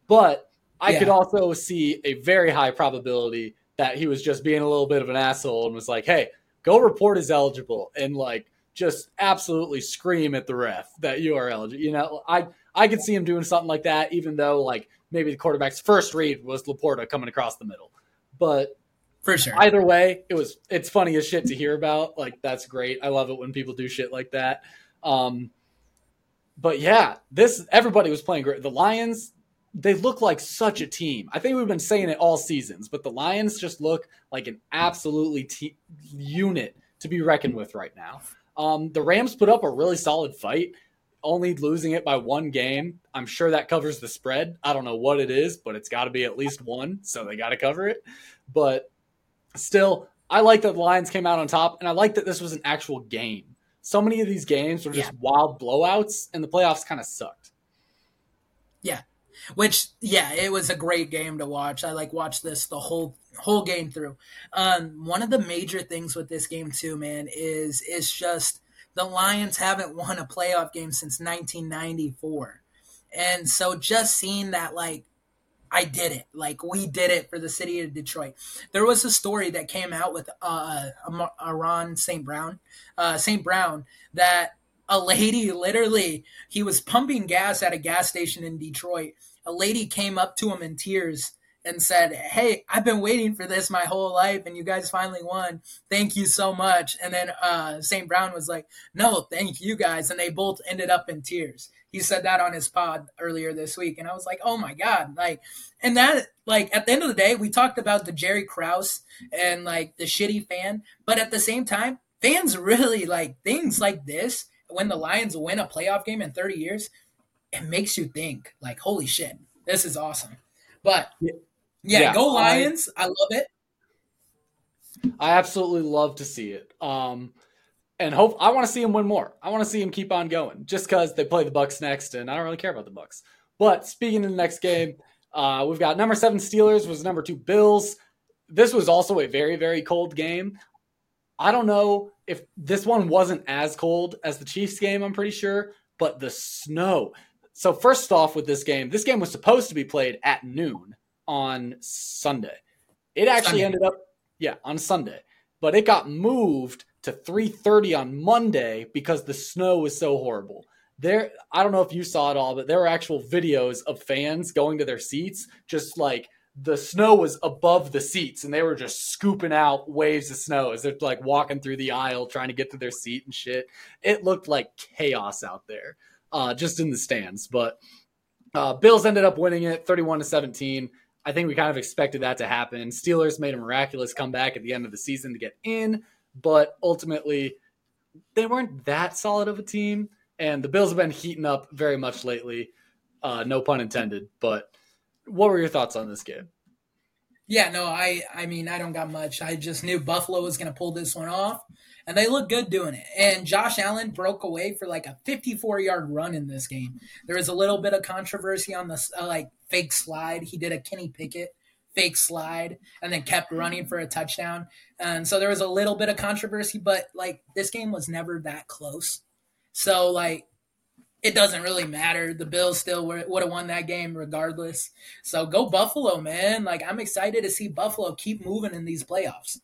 But I yeah. could also see a very high probability that he was just being a little bit of an asshole and was like, "Hey, go report is eligible," and like just absolutely scream at the ref that you are eligible. You know, I I could see him doing something like that, even though like maybe the quarterback's first read was LaPorta coming across the middle. But for sure, either way, it was it's funny as shit to hear about. Like that's great. I love it when people do shit like that. Um, but yeah, this everybody was playing great. The Lions, they look like such a team. I think we've been saying it all seasons, but the Lions just look like an absolutely te- unit to be reckoned with right now. Um, the Rams put up a really solid fight, only losing it by one game. I'm sure that covers the spread. I don't know what it is, but it's got to be at least one, so they got to cover it. But still, I like that the Lions came out on top, and I like that this was an actual game. So many of these games were just yeah. wild blowouts, and the playoffs kind of sucked. Yeah, Which yeah, it was a great game to watch. I like watched this the whole whole game through. Um, one of the major things with this game too, man, is is just the Lions haven't won a playoff game since 1994. And so just seeing that like I did it. Like we did it for the city of Detroit. There was a story that came out with uh, Amon St. Brown, uh, St. Brown, that a lady [laughs] literally he was pumping gas at a gas station in Detroit. A lady came up to him in tears and said, "Hey, I've been waiting for this my whole life, and you guys finally won. Thank you so much." And then uh, St. Brown was like, "No, thank you guys," and they both ended up in tears he said that on his pod earlier this week and i was like oh my god like and that like at the end of the day we talked about the jerry krause and like the shitty fan but at the same time fans really like things like this when the lions win a playoff game in 30 years it makes you think like holy shit this is awesome. But yeah, yeah go lions. I, I love it. I absolutely love to see it. Um and hope I want to see him win more. I want to see him keep on going, just because they play the Bucks next, and I don't really care about the Bucks. But speaking of the next game, uh, we've got number seven Steelers was number two Bills. This was also a very very cold game. I don't know if this one wasn't as cold as the Chiefs game. I'm pretty sure, but the snow. So first off, with this game, this game was supposed to be played at noon on Sunday. It actually Sunday. ended up, yeah, on Sunday, but it got moved to 3:30 on Monday because the snow was so horrible. There I don't know if you saw it all, but there were actual videos of fans going to their seats just like the snow was above the seats and they were just scooping out waves of snow as they're like walking through the aisle trying to get to their seat and shit. It looked like chaos out there, uh, just in the stands. But uh, Bills ended up winning it 31 to 17. I think we kind of expected that to happen. Steelers made a miraculous comeback at the end of the season to get in but ultimately they weren't that solid of a team. And the Bills have been heating up very much lately. Uh, no pun intended. But what were your thoughts on this game? Yeah, no, I I mean I don't got much. I just knew Buffalo was going to pull this one off, and they look good doing it. And Josh Allen broke away for like a 54 yard run in this game. There was a little bit of controversy on the uh, like fake slide. He did a Kenny Pickett fake slide and then kept running for a touchdown. And so there was a little bit of controversy, but like this game was never that close. So like it doesn't really matter. The Bills still would have won that game regardless. So go Buffalo, man. Like I'm excited to see Buffalo keep moving in these playoffs.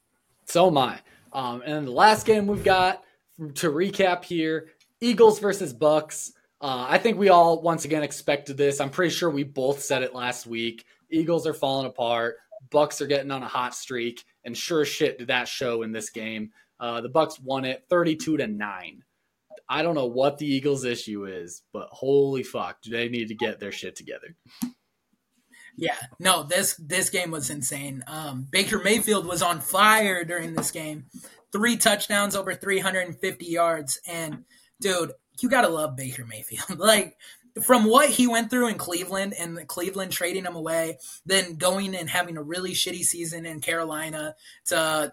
So am I. Um, and the last game we've got to recap here: Eagles versus Bucks. Uh, I think we all once again expected this. I'm pretty sure we both said it last week. Eagles are falling apart. Bucks are getting on a hot streak, and sure shit did that show in this game. Uh, the Bucks won it 32 to nine. I don't know what the Eagles' issue is, but holy fuck, do they need to get their shit together? Yeah, no, this this game was insane. Um, Baker Mayfield was on fire during this game. Three touchdowns, over 350 yards, and dude, you gotta love Baker Mayfield. [laughs] like from what he went through in Cleveland and Cleveland trading him away, then going and having a really shitty season in Carolina to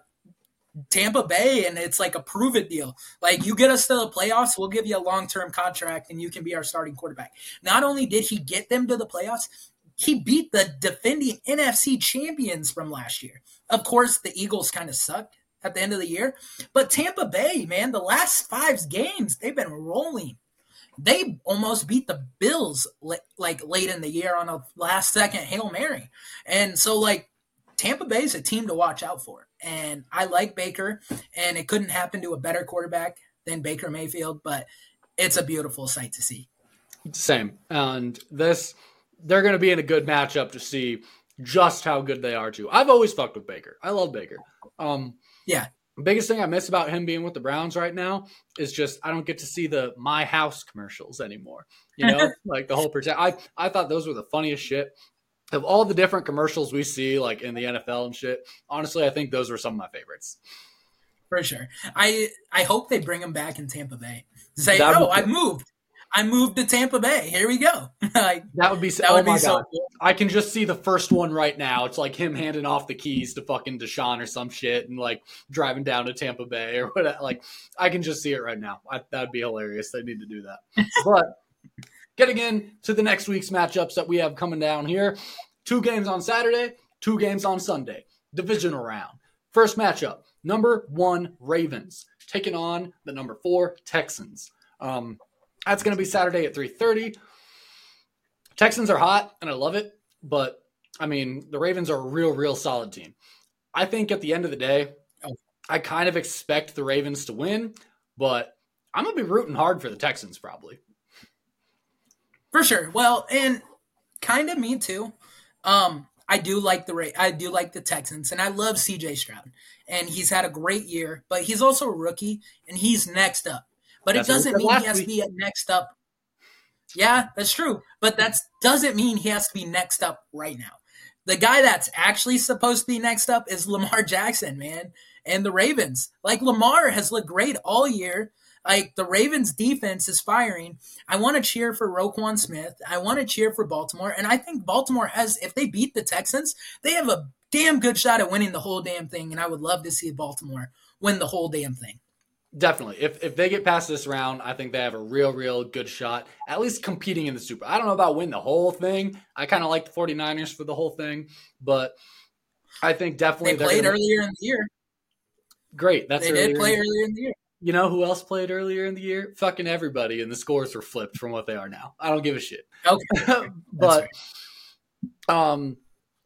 Tampa Bay, and it's like a prove it deal. Like you get us to the playoffs, we'll give you a long term contract, and you can be our starting quarterback. Not only did he get them to the playoffs, he beat the defending NFC champions from last year. Of course, the Eagles kind of sucked at the end of the year, but Tampa Bay, man, the last five games they've been rolling they almost beat the Bills like late in the year on a last second Hail Mary. And so like Tampa Bay is a team to watch out for. And I like Baker and it couldn't happen to a better quarterback than Baker Mayfield, but it's a beautiful sight to see. Same. And this they're going to be in a good matchup to see just how good they are too. I've always fucked with Baker. I love Baker. Um yeah biggest thing I miss about him being with the Browns right now is just I don't get to see the my house commercials anymore. You know, [laughs] like the whole protect. I I thought those were the funniest shit of all the different commercials we see, like in the NFL and shit. Honestly, I think those were some of my favorites. For sure. I I hope they bring him back in Tampa Bay. Say, oh, I moved. I moved to Tampa Bay. Here we go. [laughs] like that would be that oh would be so cool. I can just see the first one right now. It's like him handing off the keys to fucking Deshaun or some shit, and like driving down to Tampa Bay or [laughs] whatever. Like I can just see it right now. I, that would be hilarious. They need to do that. [laughs] but getting into the next week's matchups that we have coming down here. Two games on Saturday, two games on Sunday. Divisional round. First matchup, number one Ravens taking on the number four Texans. Um, that's going to be Saturday at 3:30. Texans are hot, and I love it, but I mean the Ravens are a real, real solid team. I think at the end of the day. I kind of expect the Ravens to win, but I'm gonna be rooting hard for the Texans probably. For sure. Well, and kind of me too. Um, I do like the I do like the Texans, and I love C.J. Stroud, and he's had a great year. But he's also a rookie, and he's next up. But that's it doesn't mean he has week. to be next up. Yeah, that's true. But that doesn't mean he has to be next up right now. The guy that's actually supposed to be next up is Lamar Jackson, man, and the Ravens. Like Lamar has looked great all year. Like the Ravens defense is firing. I want to cheer for Roquan Smith. I want to cheer for Baltimore. And I think Baltimore has, if they beat the Texans, they have a damn good shot at winning the whole damn thing. And I would love to see Baltimore win the whole damn thing. Definitely. If if they get past this round, I think they have a real, real good shot, at least competing in the Super. I don't know about win the whole thing. I kind of like the 49ers for the whole thing, but I think definitely they played gonna... earlier in the year. Great. That's they did play earlier in the year. You know who else played earlier in the year? Fucking everybody, and the scores were flipped from what they are now. I don't give a shit. Okay, [laughs] but um,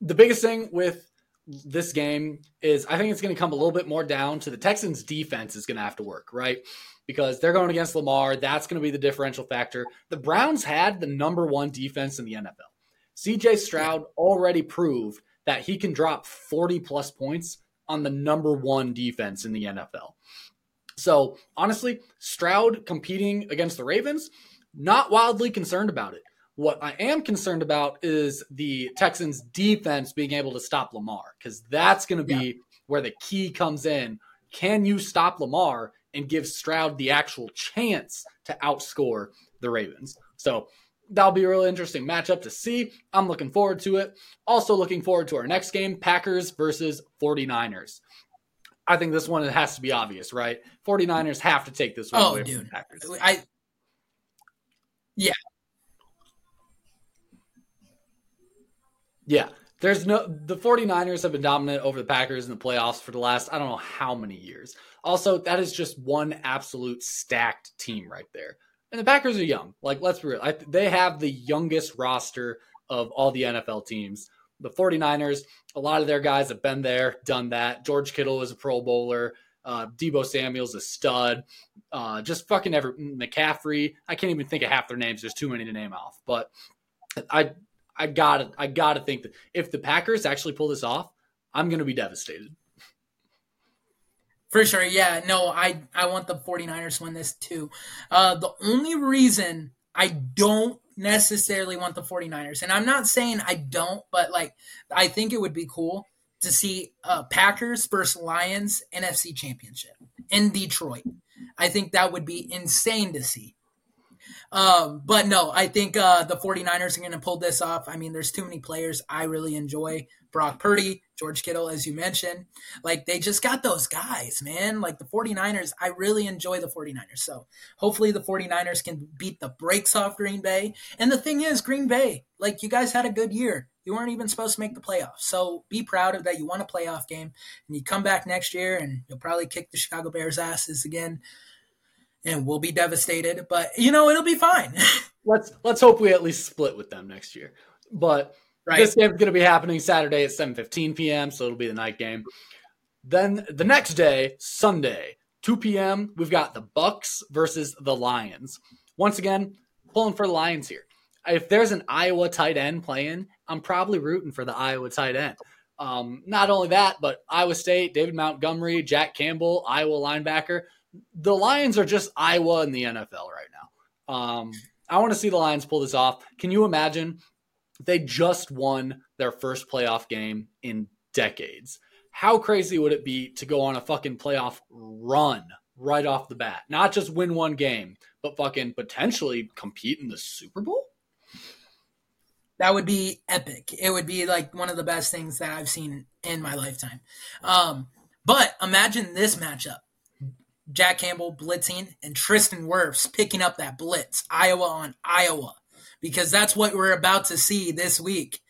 the biggest thing with this game is I think it's going to come a little bit more down to the Texans' defense is going to have to work right because they're going against Lamar. That's going to be the differential factor. The Browns had the number one defense in the NFL. C.J. Stroud already proved that he can drop 40 plus points on the number one defense in the NFL. So honestly, Stroud competing against the Ravens, not wildly concerned about it. What I am concerned about is the Texans defense being able to stop Lamar because that's going to be yeah. where the key comes in. Can you stop Lamar and give Stroud the actual chance to outscore the Ravens? So that'll be a really interesting matchup to see. I'm looking forward to it. Also, looking forward to our next game Packers versus 49ers. I think this one has to be obvious, right? 49ers have to take this one oh, away dude. from the Packers. I Yeah. Yeah. There's no the 49ers have been dominant over the Packers in the playoffs for the last I don't know how many years. Also, that is just one absolute stacked team right there. And the Packers are young. Like let's be real. I, they have the youngest roster of all the NFL teams the 49ers, a lot of their guys have been there, done that. George Kittle is a Pro Bowler. Uh, Deebo Samuel's a stud. Uh, just fucking every McCaffrey. I can't even think of half their names. There's too many to name off. But I I gotta I gotta think that if the Packers actually pull this off, I'm gonna be devastated. For sure, yeah. No, I I want the 49ers to win this too. Uh, the only reason I don't necessarily want the 49ers. And I'm not saying I don't, but like I think it would be cool to see uh, Packers versus Lions NFC Championship in Detroit. I think that would be insane to see. Um, but no, I think uh, the 49ers are going to pull this off. I mean, there's too many players I really enjoy. Brock Purdy, George Kittle, as you mentioned. Like, they just got those guys, man. Like, the 49ers, I really enjoy the 49ers. So, hopefully, the 49ers can beat the brakes off Green Bay. And the thing is, Green Bay, like, you guys had a good year. You weren't even supposed to make the playoffs. So, be proud of that. You won a playoff game. And you come back next year, and you'll probably kick the Chicago Bears' asses again and we'll be devastated. But you know, it'll be fine. [laughs] let's let's hope we at least split with them next year. But right. this game's going to be happening Saturday at 7:15 p.m., so it'll be the night game. Then the next day, Sunday, 2 p.m., we've got the Bucks versus the Lions. Once again, pulling for the Lions here. If there's an Iowa tight end playing, I'm probably rooting for the Iowa tight end. Um, not only that, but Iowa State, David Montgomery, Jack Campbell, Iowa linebacker the Lions are just Iowa in the NFL right now. Um, I want to see the Lions pull this off. Can you imagine? They just won their first playoff game in decades. How crazy would it be to go on a fucking playoff run right off the bat? Not just win one game, but fucking potentially compete in the Super Bowl? That would be epic. It would be like one of the best things that I've seen in my lifetime. Um, but imagine this matchup Jack Campbell blitzing and Tristan Wirfs picking up that blitz. Iowa on Iowa. because that's what we're about to see this week.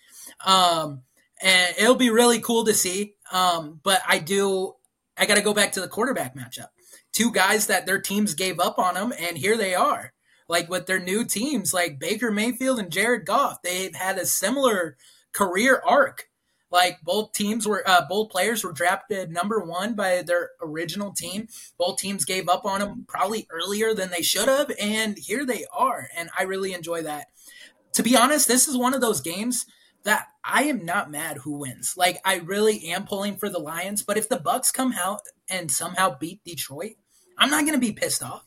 Um, and it'll be really cool to see. Um, but I do, I got to go back to the quarterback matchup. Two guys that their teams gave up on them, and here they are. Like with their new teams, like Baker Mayfield and Jared Goff, they've had a similar career arc. Like both teams were, uh, both players were drafted number one by their original team. Both teams gave up on them probably earlier than they should have, and here they are. And I really enjoy that. To be honest, this is one of those games that I am not mad who wins. Like I really am pulling for the Lions, but if the Bucks come out and somehow beat Detroit, I'm not going to be pissed off.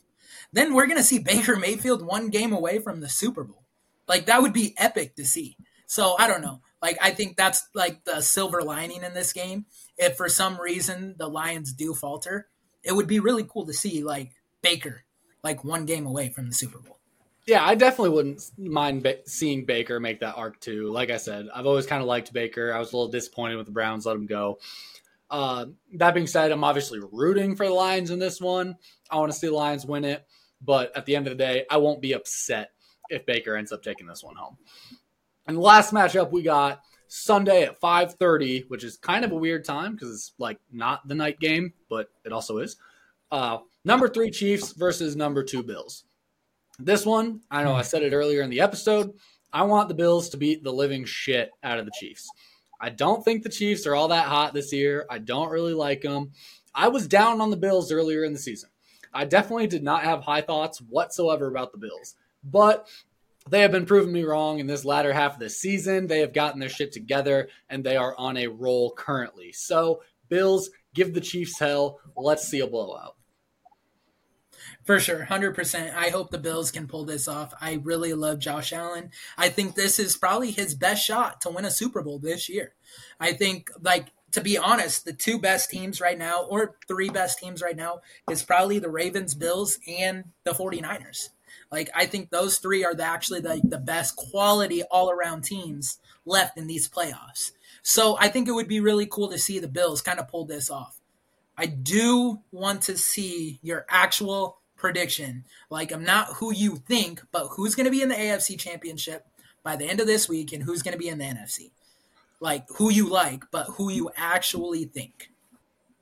Then we're going to see [laughs] Baker Mayfield one game away from the Super Bowl. Like that would be epic to see. So I don't know. Like I think that's like the silver lining in this game. If for some reason the Lions do falter, it would be really cool to see like Baker like one game away from the Super Bowl. Yeah, I definitely wouldn't mind ba- seeing Baker make that arc too. Like I said, I've always kind of liked Baker. I was a little disappointed with the Browns let him go. Uh, that being said, I'm obviously rooting for the Lions in this one. I want to see the Lions win it, but at the end of the day, I won't be upset if Baker ends up taking this one home. And the last matchup we got Sunday at 5:30, which is kind of a weird time because it's like not the night game, but it also is. Uh, number three Chiefs versus number two Bills. This one, I know I said it earlier in the episode. I want the Bills to beat the living shit out of the Chiefs. I don't think the Chiefs are all that hot this year. I don't really like them. I was down on the Bills earlier in the season. I definitely did not have high thoughts whatsoever about the Bills. But they have been proving me wrong in this latter half of the season. They have gotten their shit together and they are on a roll currently. So, Bills, give the Chiefs hell. Let's see a blowout. For sure, 100%. I hope the Bills can pull this off. I really love Josh Allen. I think this is probably his best shot to win a Super Bowl this year. I think, like, to be honest, the two best teams right now, or three best teams right now, is probably the Ravens, Bills, and the 49ers. Like, I think those three are the, actually the, the best quality all around teams left in these playoffs. So I think it would be really cool to see the Bills kind of pull this off. I do want to see your actual prediction. Like, I'm not who you think, but who's going to be in the AFC Championship by the end of this week and who's going to be in the NFC. Like, who you like, but who you actually think.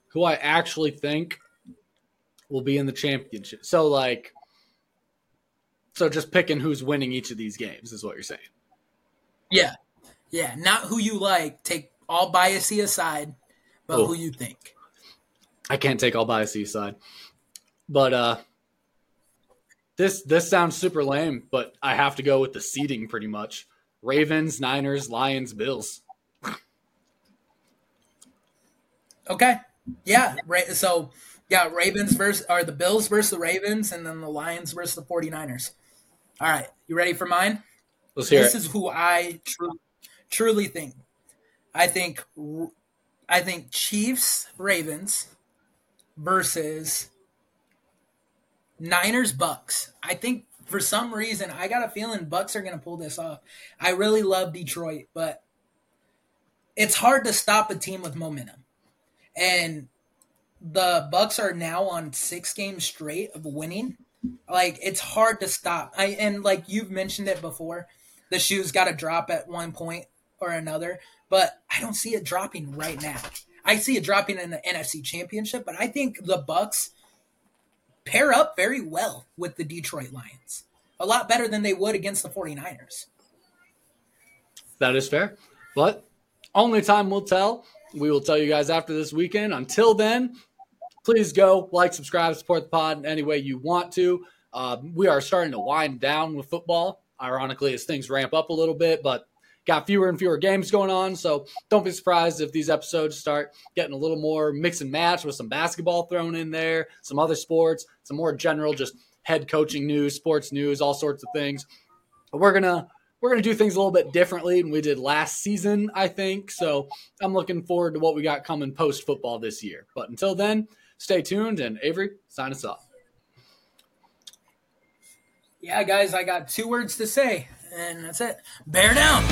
Who I actually think will be in the championship. So, like, so just picking who's winning each of these games is what you're saying. Yeah. Yeah. Not who you like. Take all biasy aside, but oh. who you think. I can't take all biasy aside. But uh this this sounds super lame, but I have to go with the seeding pretty much. Ravens, Niners, Lions, Bills. okay. Yeah. Right. So yeah, Ravens versus or the Bills versus the Ravens, and then the Lions versus the 49ers. All right. You ready for mine? Let's hear this it. is who I tr- truly think. I think I think Chiefs Ravens versus Niners Bucks. I think for some reason I got a feeling Bucks are going to pull this off. I really love Detroit, but it's hard to stop a team with momentum. And the Bucks are now on 6 games straight of winning. Like it's hard to stop. I and like you've mentioned it before, the shoes got to drop at one point or another, but I don't see it dropping right now. I see it dropping in the NFC Championship, but I think the Bucks pair up very well with the Detroit Lions. A lot better than they would against the 49ers. That is fair. But only time will tell. We will tell you guys after this weekend. Until then, please go like, subscribe, support the pod in any way you want to. Uh, we are starting to wind down with football, ironically, as things ramp up a little bit, but got fewer and fewer games going on. So don't be surprised if these episodes start getting a little more mix and match with some basketball thrown in there, some other sports, some more general just head coaching news, sports news, all sorts of things. But we're gonna we're gonna do things a little bit differently than we did last season, I think. So I'm looking forward to what we got coming post football this year. But until then, stay tuned and Avery, sign us off. Yeah, guys, I got two words to say, and that's it. Bear down.